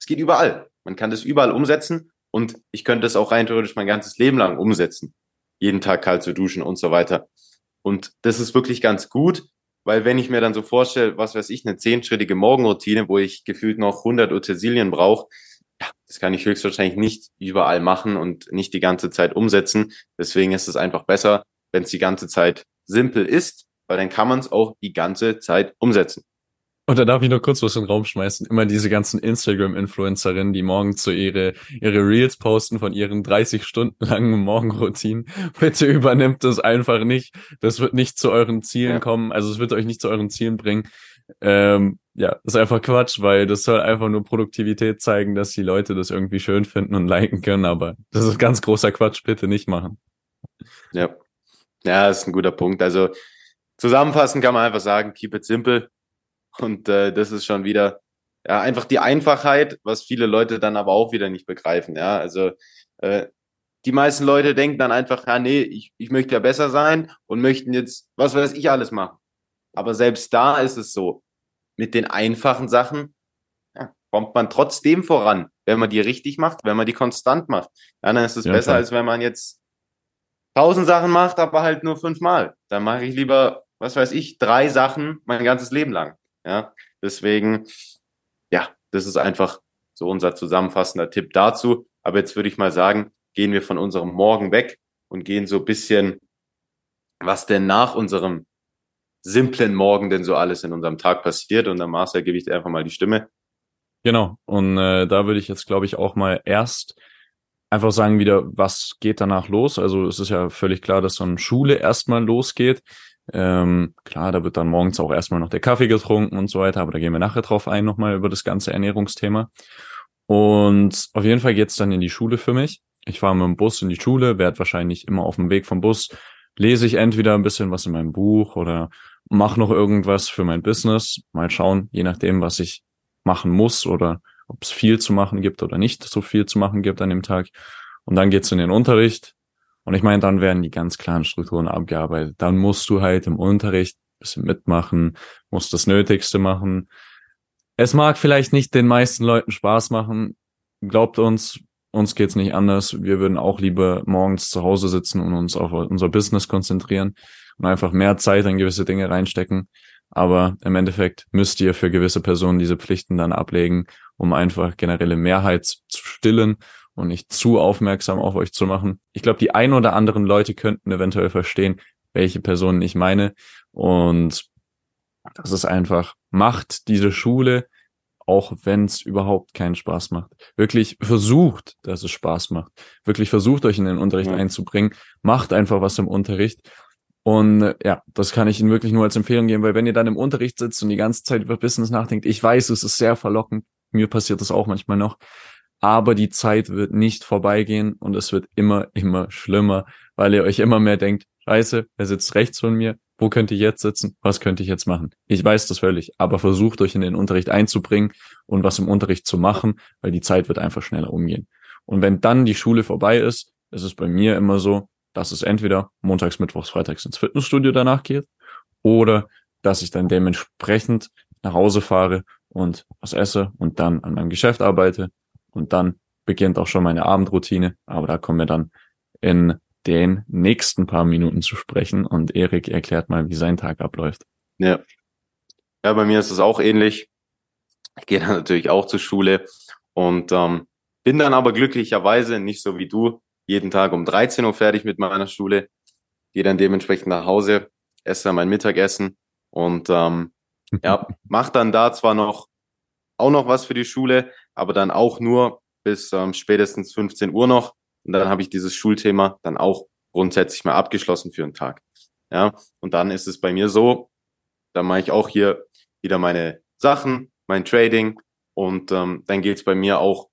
es geht überall. Man kann das überall umsetzen und ich könnte das auch rein theoretisch mein ganzes Leben lang umsetzen. Jeden Tag kalt zu duschen und so weiter. Und das ist wirklich ganz gut, weil wenn ich mir dann so vorstelle, was weiß ich, eine zehnschrittige Morgenroutine, wo ich gefühlt noch 100 Utensilien brauche, das kann ich höchstwahrscheinlich nicht überall machen und nicht die ganze Zeit umsetzen. Deswegen ist es einfach besser, wenn es die ganze Zeit simpel ist, weil dann kann man es auch die ganze Zeit umsetzen. Und da darf ich noch kurz was in den Raum schmeißen. Immer diese ganzen Instagram-Influencerinnen, die morgen zu ihre, ihre Reels posten von ihren 30 Stunden langen Morgenroutinen. Bitte übernimmt das einfach nicht. Das wird nicht zu euren Zielen ja. kommen. Also es wird euch nicht zu euren Zielen bringen. Ähm, ja, ist einfach Quatsch, weil das soll einfach nur Produktivität zeigen, dass die Leute das irgendwie schön finden und liken können, aber das ist ganz großer Quatsch, bitte nicht machen. Ja. Ja, ist ein guter Punkt. Also zusammenfassend kann man einfach sagen, keep it simple. Und äh, das ist schon wieder ja einfach die Einfachheit, was viele Leute dann aber auch wieder nicht begreifen. Ja, also äh, die meisten Leute denken dann einfach, ja, nee, ich, ich möchte ja besser sein und möchten jetzt, was weiß ich, alles machen. Aber selbst da ist es so, mit den einfachen Sachen ja, kommt man trotzdem voran, wenn man die richtig macht, wenn man die konstant macht. Ja, dann ist es ja, besser, klar. als wenn man jetzt tausend Sachen macht, aber halt nur fünfmal. Dann mache ich lieber, was weiß ich, drei Sachen mein ganzes Leben lang. Ja, deswegen, ja, das ist einfach so unser zusammenfassender Tipp dazu. Aber jetzt würde ich mal sagen, gehen wir von unserem Morgen weg und gehen so ein bisschen, was denn nach unserem simplen Morgen denn so alles in unserem Tag passiert. Und dann Marcel gebe ich dir einfach mal die Stimme. Genau. Und äh, da würde ich jetzt, glaube ich, auch mal erst einfach sagen wieder, was geht danach los? Also es ist ja völlig klar, dass so eine Schule erstmal losgeht. Ähm, klar, da wird dann morgens auch erstmal noch der Kaffee getrunken und so weiter, aber da gehen wir nachher drauf ein, nochmal über das ganze Ernährungsthema. Und auf jeden Fall geht's dann in die Schule für mich. Ich fahre mit dem Bus in die Schule, werde wahrscheinlich immer auf dem Weg vom Bus, lese ich entweder ein bisschen was in meinem Buch oder mache noch irgendwas für mein Business. Mal schauen, je nachdem, was ich machen muss oder ob es viel zu machen gibt oder nicht so viel zu machen gibt an dem Tag. Und dann geht's in den Unterricht. Und ich meine, dann werden die ganz klaren Strukturen abgearbeitet. Dann musst du halt im Unterricht bisschen mitmachen, muss das Nötigste machen. Es mag vielleicht nicht den meisten Leuten Spaß machen. Glaubt uns, uns geht's nicht anders. Wir würden auch lieber morgens zu Hause sitzen und uns auf unser Business konzentrieren und einfach mehr Zeit in gewisse Dinge reinstecken. Aber im Endeffekt müsst ihr für gewisse Personen diese Pflichten dann ablegen, um einfach generelle Mehrheit zu stillen und nicht zu aufmerksam auf euch zu machen. Ich glaube, die ein oder anderen Leute könnten eventuell verstehen, welche Personen ich meine. Und das ist einfach, macht diese Schule, auch wenn es überhaupt keinen Spaß macht. Wirklich versucht, dass es Spaß macht. Wirklich versucht, euch in den Unterricht ja. einzubringen. Macht einfach was im Unterricht. Und äh, ja, das kann ich Ihnen wirklich nur als Empfehlung geben, weil wenn ihr dann im Unterricht sitzt und die ganze Zeit über Business nachdenkt, ich weiß, es ist sehr verlockend. Mir passiert das auch manchmal noch aber die Zeit wird nicht vorbeigehen und es wird immer, immer schlimmer, weil ihr euch immer mehr denkt, scheiße, er sitzt rechts von mir, wo könnte ich jetzt sitzen, was könnte ich jetzt machen? Ich weiß das völlig, aber versucht euch in den Unterricht einzubringen und was im Unterricht zu machen, weil die Zeit wird einfach schneller umgehen. Und wenn dann die Schule vorbei ist, ist es bei mir immer so, dass es entweder montags, mittwochs, freitags ins Fitnessstudio danach geht oder dass ich dann dementsprechend nach Hause fahre und was esse und dann an meinem Geschäft arbeite und dann beginnt auch schon meine Abendroutine. Aber da kommen wir dann in den nächsten paar Minuten zu sprechen. Und Erik erklärt mal, wie sein Tag abläuft. Ja. Ja, bei mir ist es auch ähnlich. Ich gehe dann natürlich auch zur Schule und ähm, bin dann aber glücklicherweise nicht so wie du jeden Tag um 13 Uhr fertig mit meiner Schule. Gehe dann dementsprechend nach Hause, esse dann mein Mittagessen und ähm, ja, mach dann da zwar noch auch noch was für die Schule, aber dann auch nur bis ähm, spätestens 15 Uhr noch. Und dann habe ich dieses Schulthema dann auch grundsätzlich mal abgeschlossen für einen Tag. Ja, und dann ist es bei mir so, dann mache ich auch hier wieder meine Sachen, mein Trading und ähm, dann geht's bei mir auch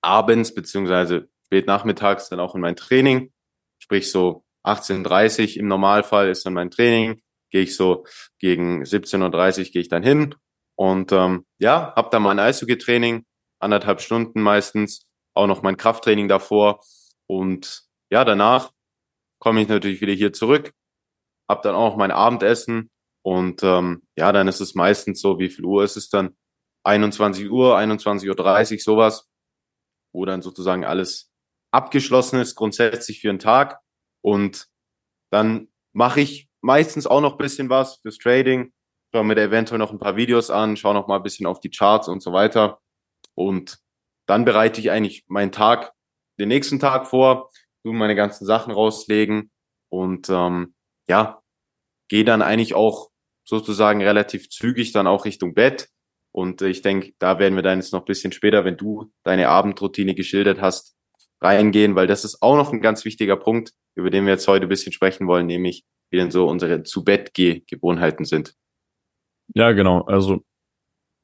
abends beziehungsweise spät nachmittags dann auch in mein Training. Sprich so 18.30 im Normalfall ist dann mein Training. Gehe ich so gegen 17.30 Uhr gehe ich dann hin und ähm, ja, habe dann mein Eishockey-Training, anderthalb Stunden meistens, auch noch mein Krafttraining davor. Und ja, danach komme ich natürlich wieder hier zurück, habe dann auch mein Abendessen und ähm, ja, dann ist es meistens so, wie viel Uhr ist es dann? 21 Uhr, 21.30 Uhr, sowas, wo dann sozusagen alles abgeschlossen ist, grundsätzlich für einen Tag. Und dann mache ich meistens auch noch bisschen was fürs Trading, schaue mir da eventuell noch ein paar Videos an, schaue noch mal ein bisschen auf die Charts und so weiter. Und dann bereite ich eigentlich meinen Tag, den nächsten Tag vor, tu meine ganzen Sachen rauslegen und ähm, ja, gehe dann eigentlich auch sozusagen relativ zügig dann auch Richtung Bett. Und ich denke, da werden wir dann jetzt noch ein bisschen später, wenn du deine Abendroutine geschildert hast, reingehen, weil das ist auch noch ein ganz wichtiger Punkt, über den wir jetzt heute ein bisschen sprechen wollen, nämlich wie denn so unsere zu Bett geh Gewohnheiten sind. Ja, genau. Also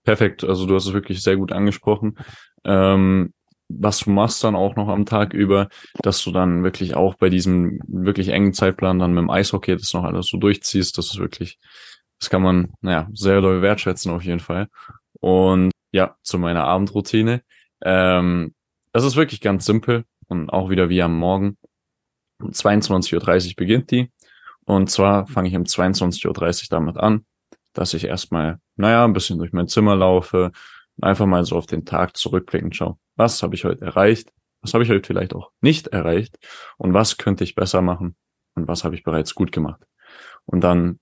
perfekt. Also du hast es wirklich sehr gut angesprochen. Ähm, was du machst dann auch noch am Tag über, dass du dann wirklich auch bei diesem wirklich engen Zeitplan dann mit dem Eishockey das noch alles so durchziehst. Das ist wirklich, das kann man, naja, sehr doll wertschätzen auf jeden Fall. Und ja, zu meiner Abendroutine. Ähm, das ist wirklich ganz simpel und auch wieder wie am Morgen. Um 22.30 Uhr beginnt die. Und zwar fange ich um 22.30 Uhr damit an, dass ich erstmal, naja, ein bisschen durch mein Zimmer laufe, einfach mal so auf den Tag zurückblicken schaue. Was habe ich heute erreicht? Was habe ich heute vielleicht auch nicht erreicht? Und was könnte ich besser machen? Und was habe ich bereits gut gemacht? Und dann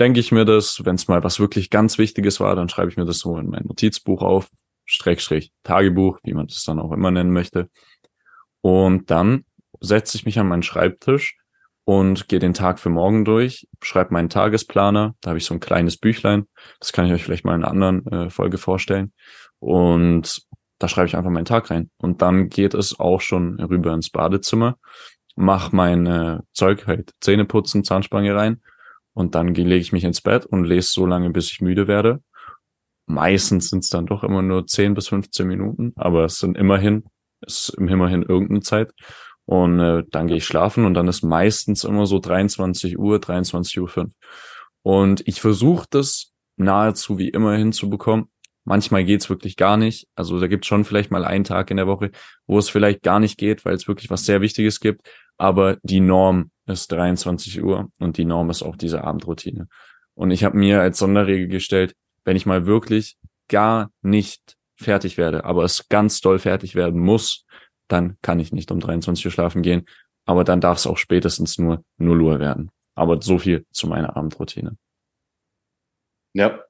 denke ich mir das, wenn es mal was wirklich ganz Wichtiges war, dann schreibe ich mir das so in mein Notizbuch auf, Streckstrich Tagebuch, wie man das dann auch immer nennen möchte. Und dann setze ich mich an meinen Schreibtisch und gehe den Tag für morgen durch, schreibe meinen Tagesplaner. Da habe ich so ein kleines Büchlein. Das kann ich euch vielleicht mal in einer anderen äh, Folge vorstellen. Und da schreibe ich einfach meinen Tag rein. Und dann geht es auch schon rüber ins Badezimmer, mach mein Zeug halt Zähne putzen, Zahnspange rein und dann lege ich mich ins Bett und lese so lange, bis ich müde werde. Meistens sind es dann doch immer nur 10 bis 15 Minuten, aber es sind immerhin, es ist immerhin irgendeine Zeit. Und äh, dann gehe ich schlafen und dann ist meistens immer so 23 Uhr, 23 Uhr 5. Und ich versuche das nahezu wie immer hinzubekommen. Manchmal geht's wirklich gar nicht. Also da gibt's schon vielleicht mal einen Tag in der Woche, wo es vielleicht gar nicht geht, weil es wirklich was sehr Wichtiges gibt. Aber die Norm ist 23 Uhr und die Norm ist auch diese Abendroutine. Und ich habe mir als Sonderregel gestellt, wenn ich mal wirklich gar nicht fertig werde, aber es ganz doll fertig werden muss, dann kann ich nicht um 23 Uhr schlafen gehen. Aber dann darf es auch spätestens nur 0 Uhr werden. Aber so viel zu meiner Abendroutine. Ja,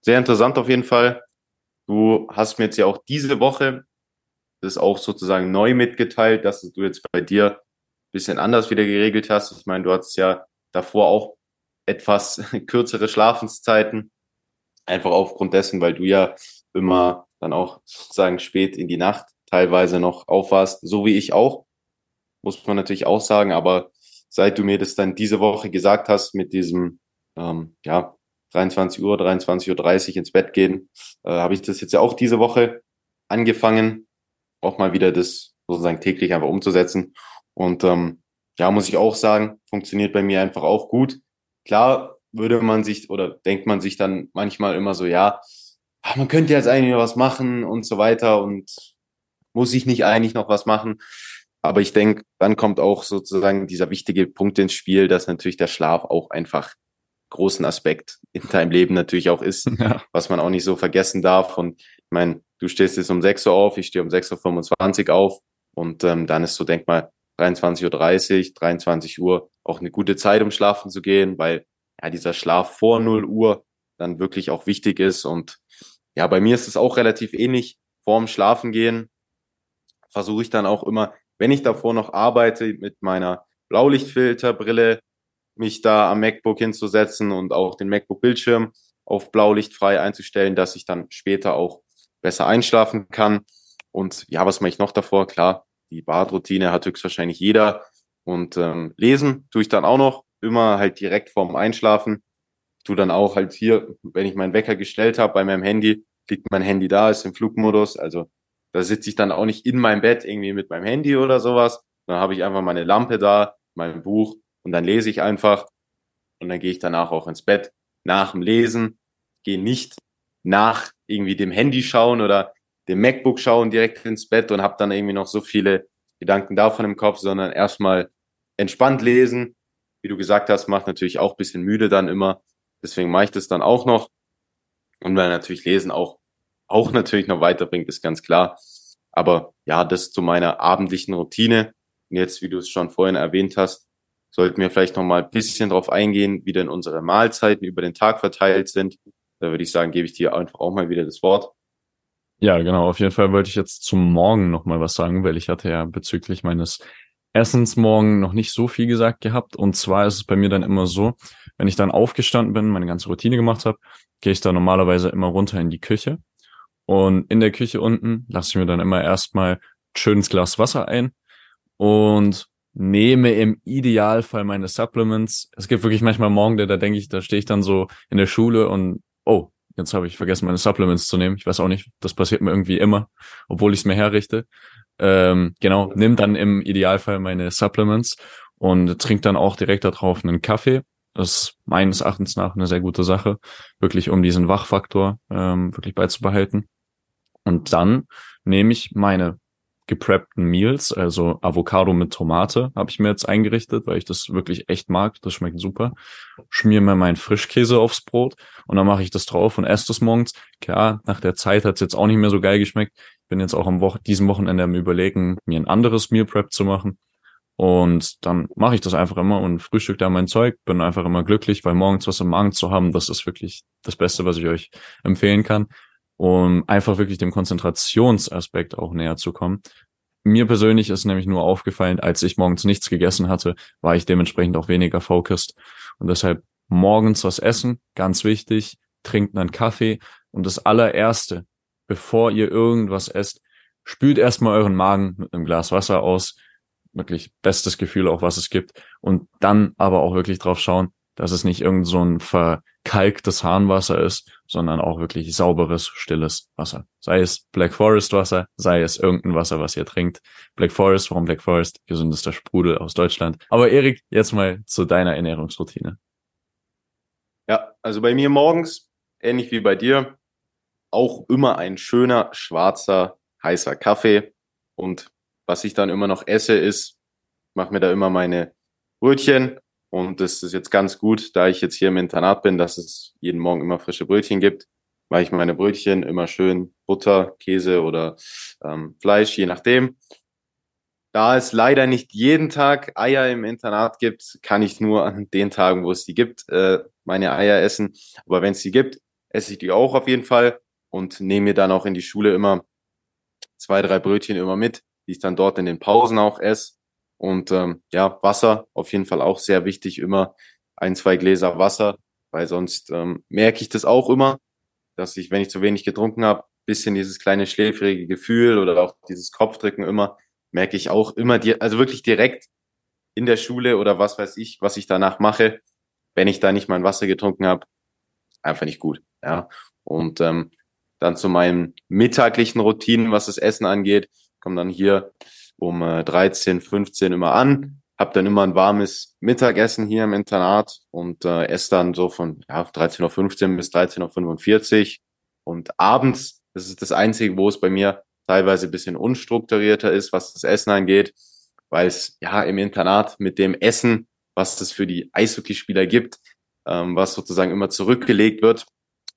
sehr interessant auf jeden Fall. Du hast mir jetzt ja auch diese Woche das auch sozusagen neu mitgeteilt, dass du jetzt bei dir ein bisschen anders wieder geregelt hast. Ich meine, du hattest ja davor auch etwas kürzere Schlafenszeiten, einfach aufgrund dessen, weil du ja immer dann auch sozusagen spät in die Nacht teilweise noch aufwarst, so wie ich auch, muss man natürlich auch sagen, aber seit du mir das dann diese Woche gesagt hast mit diesem, ähm, ja, 23 Uhr, 23.30 Uhr ins Bett gehen, äh, habe ich das jetzt ja auch diese Woche angefangen, auch mal wieder das sozusagen täglich einfach umzusetzen. Und ähm, ja, muss ich auch sagen, funktioniert bei mir einfach auch gut. Klar würde man sich oder denkt man sich dann manchmal immer so, ja, ach, man könnte jetzt eigentlich was machen und so weiter und muss ich nicht eigentlich noch was machen. Aber ich denke, dann kommt auch sozusagen dieser wichtige Punkt ins Spiel, dass natürlich der Schlaf auch einfach großen Aspekt in deinem Leben natürlich auch ist, ja. was man auch nicht so vergessen darf. Und ich meine, du stehst jetzt um 6 Uhr auf, ich stehe um 6.25 Uhr auf und ähm, dann ist so, denk mal, 23.30 Uhr, 23 Uhr auch eine gute Zeit, um schlafen zu gehen, weil ja dieser Schlaf vor 0 Uhr dann wirklich auch wichtig ist. Und ja, bei mir ist es auch relativ ähnlich. Vorm Schlafen gehen versuche ich dann auch immer, wenn ich davor noch arbeite, mit meiner Blaulichtfilterbrille mich da am MacBook hinzusetzen und auch den MacBook-Bildschirm auf blaulichtfrei einzustellen, dass ich dann später auch besser einschlafen kann. Und ja, was mache ich noch davor? Klar, die Badroutine hat höchstwahrscheinlich jeder. Und ähm, lesen tue ich dann auch noch, immer halt direkt vorm Einschlafen. Ich tue dann auch halt hier, wenn ich meinen Wecker gestellt habe bei meinem Handy, liegt mein Handy da, ist im Flugmodus. Also da sitze ich dann auch nicht in meinem Bett irgendwie mit meinem Handy oder sowas. Dann habe ich einfach meine Lampe da, mein Buch und dann lese ich einfach und dann gehe ich danach auch ins Bett. Nach dem Lesen gehe nicht nach irgendwie dem Handy schauen oder dem MacBook schauen direkt ins Bett und habe dann irgendwie noch so viele Gedanken davon im Kopf, sondern erstmal entspannt lesen. Wie du gesagt hast, macht natürlich auch bisschen müde dann immer. Deswegen mache ich das dann auch noch. Und weil natürlich Lesen auch, auch natürlich noch weiterbringt, ist ganz klar. Aber ja, das zu meiner abendlichen Routine. Und jetzt, wie du es schon vorhin erwähnt hast, sollten wir vielleicht noch mal ein bisschen darauf eingehen, wie denn unsere Mahlzeiten über den Tag verteilt sind. Da würde ich sagen, gebe ich dir einfach auch mal wieder das Wort. Ja, genau. Auf jeden Fall wollte ich jetzt zum Morgen noch mal was sagen, weil ich hatte ja bezüglich meines Essens morgen noch nicht so viel gesagt gehabt. Und zwar ist es bei mir dann immer so, wenn ich dann aufgestanden bin, meine ganze Routine gemacht habe, gehe ich da normalerweise immer runter in die Küche. Und in der Küche unten lasse ich mir dann immer erstmal schönes Glas Wasser ein und nehme im Idealfall meine Supplements. Es gibt wirklich manchmal Morgen, da denke ich, da stehe ich dann so in der Schule und oh, jetzt habe ich vergessen, meine Supplements zu nehmen. Ich weiß auch nicht, das passiert mir irgendwie immer, obwohl ich es mir herrichte. Ähm, genau, nimm dann im Idealfall meine Supplements und trink dann auch direkt darauf einen Kaffee. Das ist meines Erachtens nach eine sehr gute Sache, wirklich um diesen Wachfaktor ähm, wirklich beizubehalten. Und dann nehme ich meine gepreppten Meals, also Avocado mit Tomate, habe ich mir jetzt eingerichtet, weil ich das wirklich echt mag. Das schmeckt super. Schmier mir meinen Frischkäse aufs Brot und dann mache ich das drauf und esse das morgens. Klar, nach der Zeit hat es jetzt auch nicht mehr so geil geschmeckt. Ich bin jetzt auch am Woche diesem Wochenende am überlegen, mir ein anderes Meal Prep zu machen. Und dann mache ich das einfach immer und frühstück da mein Zeug, bin einfach immer glücklich, weil morgens was im Magen zu haben, das ist wirklich das Beste, was ich euch empfehlen kann um einfach wirklich dem Konzentrationsaspekt auch näher zu kommen. Mir persönlich ist nämlich nur aufgefallen, als ich morgens nichts gegessen hatte, war ich dementsprechend auch weniger focused. Und deshalb morgens was essen, ganz wichtig, trinkt einen Kaffee und das allererste, bevor ihr irgendwas esst, spült erstmal euren Magen mit einem Glas Wasser aus. Wirklich bestes Gefühl auch, was es gibt. Und dann aber auch wirklich drauf schauen, dass es nicht irgend so ein verkalktes Harnwasser ist, sondern auch wirklich sauberes, stilles Wasser. Sei es Black Forest Wasser, sei es irgendein Wasser, was ihr trinkt. Black Forest, warum Black Forest? Gesündester Sprudel aus Deutschland. Aber Erik, jetzt mal zu deiner Ernährungsroutine. Ja, also bei mir morgens, ähnlich wie bei dir, auch immer ein schöner, schwarzer, heißer Kaffee. Und was ich dann immer noch esse, ist, mache mir da immer meine Brötchen Und das ist jetzt ganz gut, da ich jetzt hier im Internat bin, dass es jeden Morgen immer frische Brötchen gibt, mache ich meine Brötchen immer schön Butter, Käse oder ähm, Fleisch, je nachdem. Da es leider nicht jeden Tag Eier im Internat gibt, kann ich nur an den Tagen, wo es die gibt, äh, meine Eier essen. Aber wenn es die gibt, esse ich die auch auf jeden Fall und nehme mir dann auch in die Schule immer zwei, drei Brötchen immer mit, die ich dann dort in den Pausen auch esse. Und ähm, ja, Wasser auf jeden Fall auch sehr wichtig, immer ein, zwei Gläser Wasser, weil sonst ähm, merke ich das auch immer, dass ich, wenn ich zu wenig getrunken habe, bisschen dieses kleine schläfrige Gefühl oder auch dieses Kopfdrücken immer, merke ich auch immer, die, also wirklich direkt in der Schule oder was weiß ich, was ich danach mache, wenn ich da nicht mein Wasser getrunken habe, einfach nicht gut. Ja. Und ähm, dann zu meinen mittaglichen Routinen, was das Essen angeht, komme dann hier um äh, 13, 15 immer an, habe dann immer ein warmes Mittagessen hier im Internat und äh, esse dann so von ja, 13.15 Uhr bis 13.45 Uhr. Und abends, das ist das Einzige, wo es bei mir teilweise ein bisschen unstrukturierter ist, was das Essen angeht, weil es ja im Internat mit dem Essen, was es für die Eishockeyspieler gibt, ähm, was sozusagen immer zurückgelegt wird,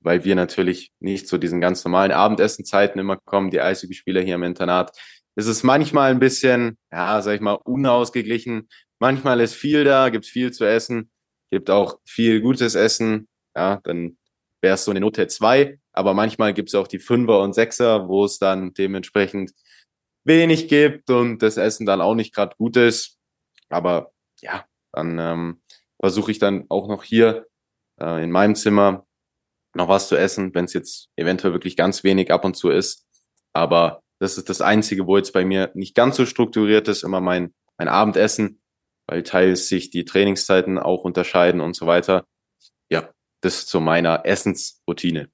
weil wir natürlich nicht zu diesen ganz normalen Abendessenzeiten immer kommen, die Eishockeyspieler hier im Internat. Es ist manchmal ein bisschen, ja, sag ich mal, unausgeglichen. Manchmal ist viel da, gibt viel zu essen, gibt auch viel gutes Essen. Ja, dann wäre es so eine Note zwei. Aber manchmal gibt es auch die Fünfer und Sechser, wo es dann dementsprechend wenig gibt und das Essen dann auch nicht gerade gut ist. Aber ja, dann ähm, versuche ich dann auch noch hier äh, in meinem Zimmer noch was zu essen, wenn es jetzt eventuell wirklich ganz wenig ab und zu ist. Aber das ist das Einzige, wo jetzt bei mir nicht ganz so strukturiert ist, immer mein, mein Abendessen, weil teils sich die Trainingszeiten auch unterscheiden und so weiter. Ja, das ist so meiner Essensroutine.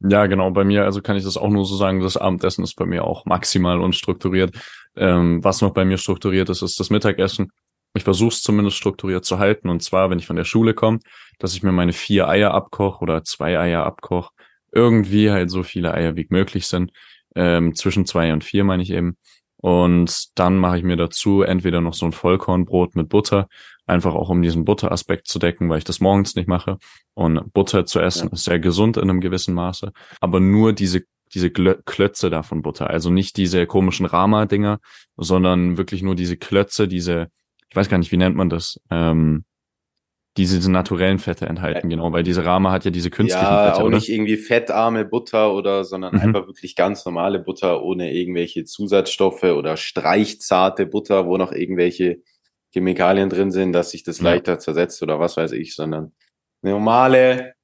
Ja, genau, bei mir, also kann ich das auch nur so sagen, das Abendessen ist bei mir auch maximal unstrukturiert. Ähm, was noch bei mir strukturiert ist, ist das Mittagessen. Ich versuche es zumindest strukturiert zu halten. Und zwar, wenn ich von der Schule komme, dass ich mir meine vier Eier abkoche oder zwei Eier abkoche. Irgendwie halt so viele Eier wie möglich sind. Ähm, zwischen zwei und vier meine ich eben. Und dann mache ich mir dazu entweder noch so ein Vollkornbrot mit Butter, einfach auch um diesen Butteraspekt zu decken, weil ich das morgens nicht mache. Und Butter zu essen ja. ist sehr gesund in einem gewissen Maße. Aber nur diese diese Klötze da von Butter. Also nicht diese komischen Rama-Dinger, sondern wirklich nur diese Klötze, diese, ich weiß gar nicht, wie nennt man das, ähm, diese, diese naturellen Fette enthalten, genau, weil diese Rama hat ja diese künstlichen ja, Fette, auch oder? nicht irgendwie fettarme Butter oder, sondern mhm. einfach wirklich ganz normale Butter ohne irgendwelche Zusatzstoffe oder streichzarte Butter, wo noch irgendwelche Chemikalien drin sind, dass sich das ja. leichter zersetzt oder was weiß ich, sondern normale,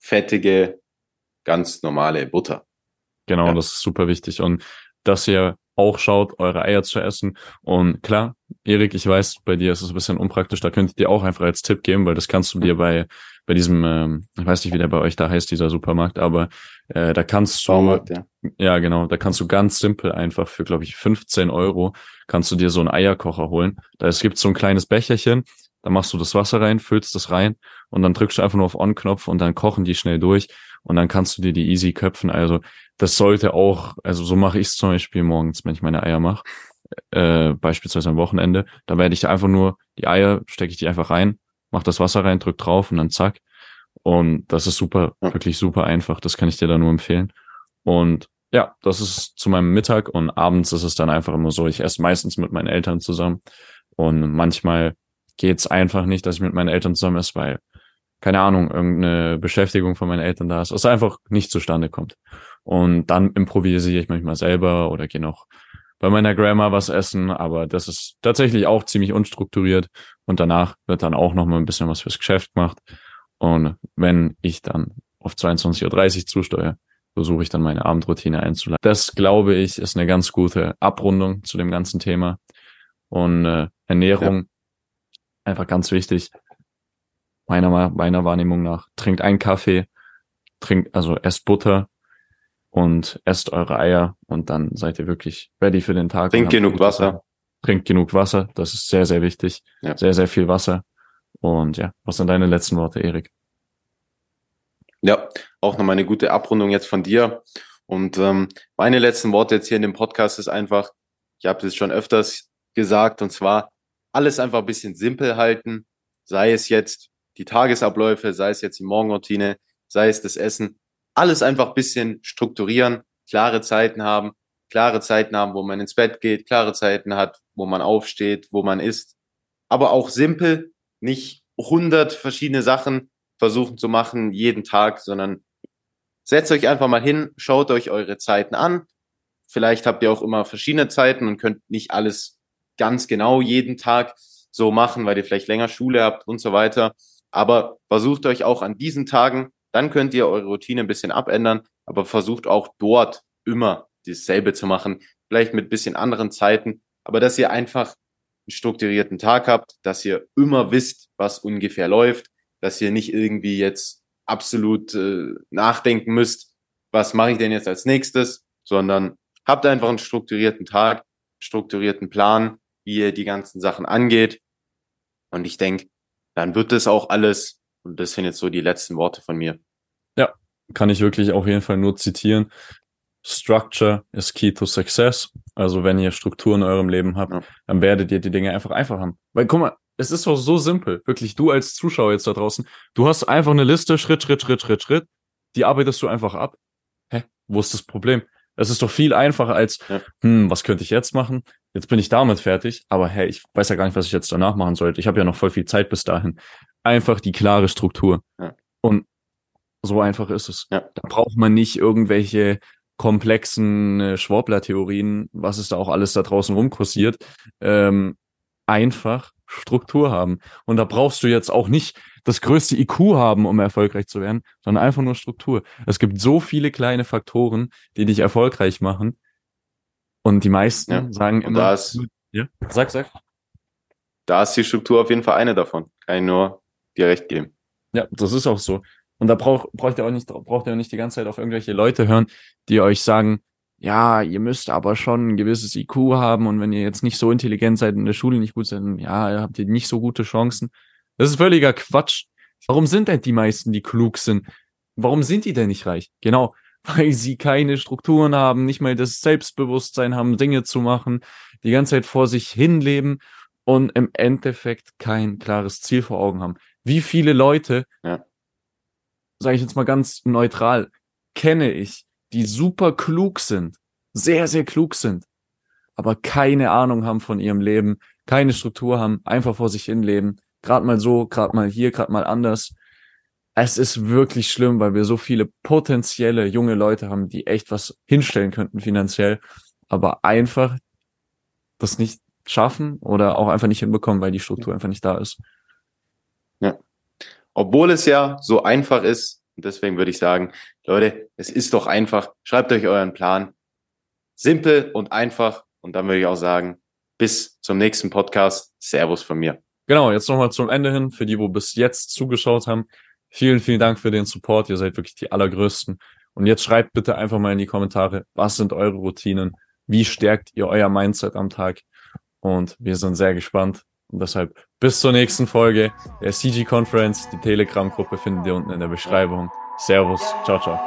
fettige, ganz normale Butter. Genau, ja. das ist super wichtig. Und dass ihr auch schaut, eure Eier zu essen. Und klar, Erik, ich weiß, bei dir ist es ein bisschen unpraktisch, da könnte ich dir auch einfach als Tipp geben, weil das kannst du dir bei, bei diesem, ähm, ich weiß nicht, wie der bei euch da heißt, dieser Supermarkt, aber äh, da kannst du, Baumarkt, ja. ja genau, da kannst du ganz simpel einfach für, glaube ich, 15 Euro kannst du dir so einen Eierkocher holen. Da es gibt so ein kleines Becherchen, da machst du das Wasser rein, füllst das rein und dann drückst du einfach nur auf On-Knopf und dann kochen die schnell durch und dann kannst du dir die easy köpfen. Also das sollte auch, also so mache ich es zum Beispiel morgens, wenn ich meine Eier mache, äh, beispielsweise am Wochenende, da werde ich einfach nur, die Eier stecke ich die einfach rein, mach das Wasser rein, drück drauf und dann zack. Und das ist super, wirklich super einfach. Das kann ich dir da nur empfehlen. Und ja, das ist zu meinem Mittag und abends ist es dann einfach immer so, ich esse meistens mit meinen Eltern zusammen. Und manchmal geht's einfach nicht, dass ich mit meinen Eltern zusammen esse, weil, keine Ahnung, irgendeine Beschäftigung von meinen Eltern da ist, es einfach nicht zustande kommt. Und dann improvisiere ich manchmal selber oder gehe noch bei meiner Grandma was essen, aber das ist tatsächlich auch ziemlich unstrukturiert und danach wird dann auch noch mal ein bisschen was fürs Geschäft gemacht. Und wenn ich dann auf 22.30 Uhr zusteuere, versuche ich dann meine Abendroutine einzuleiten. Das, glaube ich, ist eine ganz gute Abrundung zu dem ganzen Thema. Und äh, Ernährung, ja. einfach ganz wichtig, meiner, meiner Wahrnehmung nach. Trinkt einen Kaffee, trinkt, also esst Butter, und esst eure Eier und dann seid ihr wirklich ready für den Tag. Trinkt genug Wasser. Trinkt genug Wasser, das ist sehr, sehr wichtig. Ja. Sehr, sehr viel Wasser. Und ja, was sind deine letzten Worte, Erik? Ja, auch nochmal eine gute Abrundung jetzt von dir. Und ähm, meine letzten Worte jetzt hier in dem Podcast ist einfach, ich habe es schon öfters gesagt, und zwar alles einfach ein bisschen simpel halten. sei es jetzt die Tagesabläufe, sei es jetzt die Morgenroutine, sei es das Essen, alles einfach ein bisschen strukturieren, klare Zeiten haben, klare Zeiten haben, wo man ins Bett geht, klare Zeiten hat, wo man aufsteht, wo man isst. Aber auch simpel, nicht hundert verschiedene Sachen versuchen zu machen jeden Tag, sondern setzt euch einfach mal hin, schaut euch eure Zeiten an. Vielleicht habt ihr auch immer verschiedene Zeiten und könnt nicht alles ganz genau jeden Tag so machen, weil ihr vielleicht länger Schule habt und so weiter. Aber versucht euch auch an diesen Tagen, dann könnt ihr eure Routine ein bisschen abändern, aber versucht auch dort immer dasselbe zu machen, vielleicht mit bisschen anderen Zeiten, aber dass ihr einfach einen strukturierten Tag habt, dass ihr immer wisst, was ungefähr läuft, dass ihr nicht irgendwie jetzt absolut äh, nachdenken müsst, was mache ich denn jetzt als nächstes, sondern habt einfach einen strukturierten Tag, strukturierten Plan, wie ihr die ganzen Sachen angeht. Und ich denke, dann wird das auch alles, und das sind jetzt so die letzten Worte von mir. Ja, kann ich wirklich auf jeden Fall nur zitieren. Structure is key to success. Also wenn ihr Struktur in eurem Leben habt, ja. dann werdet ihr die Dinge einfach einfach haben. Weil guck mal, es ist doch so simpel. Wirklich, du als Zuschauer jetzt da draußen, du hast einfach eine Liste, Schritt, Schritt, Schritt, Schritt, Schritt. Die arbeitest du einfach ab. Hä? Wo ist das Problem? Es ist doch viel einfacher als, ja. hm, was könnte ich jetzt machen? Jetzt bin ich damit fertig, aber hey, ich weiß ja gar nicht, was ich jetzt danach machen sollte. Ich habe ja noch voll viel Zeit bis dahin. Einfach die klare Struktur. Ja. Und so einfach ist es. Ja. Da braucht man nicht irgendwelche komplexen äh, Schwurbler-Theorien, was es da auch alles da draußen rumkursiert, ähm, einfach Struktur haben. Und da brauchst du jetzt auch nicht das größte IQ haben, um erfolgreich zu werden, sondern einfach nur Struktur. Es gibt so viele kleine Faktoren, die dich erfolgreich machen. Und die meisten ja. sagen immer, da ist, ja, sag, sag. Da ist die Struktur auf jeden Fall eine davon. Kann ich nur dir recht geben. Ja, das ist auch so. Und da braucht, braucht ihr auch nicht, braucht ihr auch nicht die ganze Zeit auf irgendwelche Leute hören, die euch sagen, ja, ihr müsst aber schon ein gewisses IQ haben und wenn ihr jetzt nicht so intelligent seid in der Schule nicht gut seid, ja, habt ihr nicht so gute Chancen. Das ist völliger Quatsch. Warum sind denn die meisten, die klug sind? Warum sind die denn nicht reich? Genau, weil sie keine Strukturen haben, nicht mal das Selbstbewusstsein haben, Dinge zu machen, die ganze Zeit vor sich hinleben und im Endeffekt kein klares Ziel vor Augen haben. Wie viele Leute ja sage ich jetzt mal ganz neutral, kenne ich, die super klug sind, sehr, sehr klug sind, aber keine Ahnung haben von ihrem Leben, keine Struktur haben, einfach vor sich hin leben, gerade mal so, gerade mal hier, gerade mal anders. Es ist wirklich schlimm, weil wir so viele potenzielle junge Leute haben, die echt was hinstellen könnten finanziell, aber einfach das nicht schaffen oder auch einfach nicht hinbekommen, weil die Struktur einfach nicht da ist. Ja, obwohl es ja so einfach ist. Und deswegen würde ich sagen, Leute, es ist doch einfach. Schreibt euch euren Plan. Simpel und einfach. Und dann würde ich auch sagen, bis zum nächsten Podcast. Servus von mir. Genau, jetzt nochmal zum Ende hin, für die, wo bis jetzt zugeschaut haben. Vielen, vielen Dank für den Support. Ihr seid wirklich die allergrößten. Und jetzt schreibt bitte einfach mal in die Kommentare, was sind eure Routinen? Wie stärkt ihr euer Mindset am Tag? Und wir sind sehr gespannt. Und deshalb bis zur nächsten Folge der CG Conference. Die Telegram-Gruppe findet ihr unten in der Beschreibung. Servus, ciao, ciao.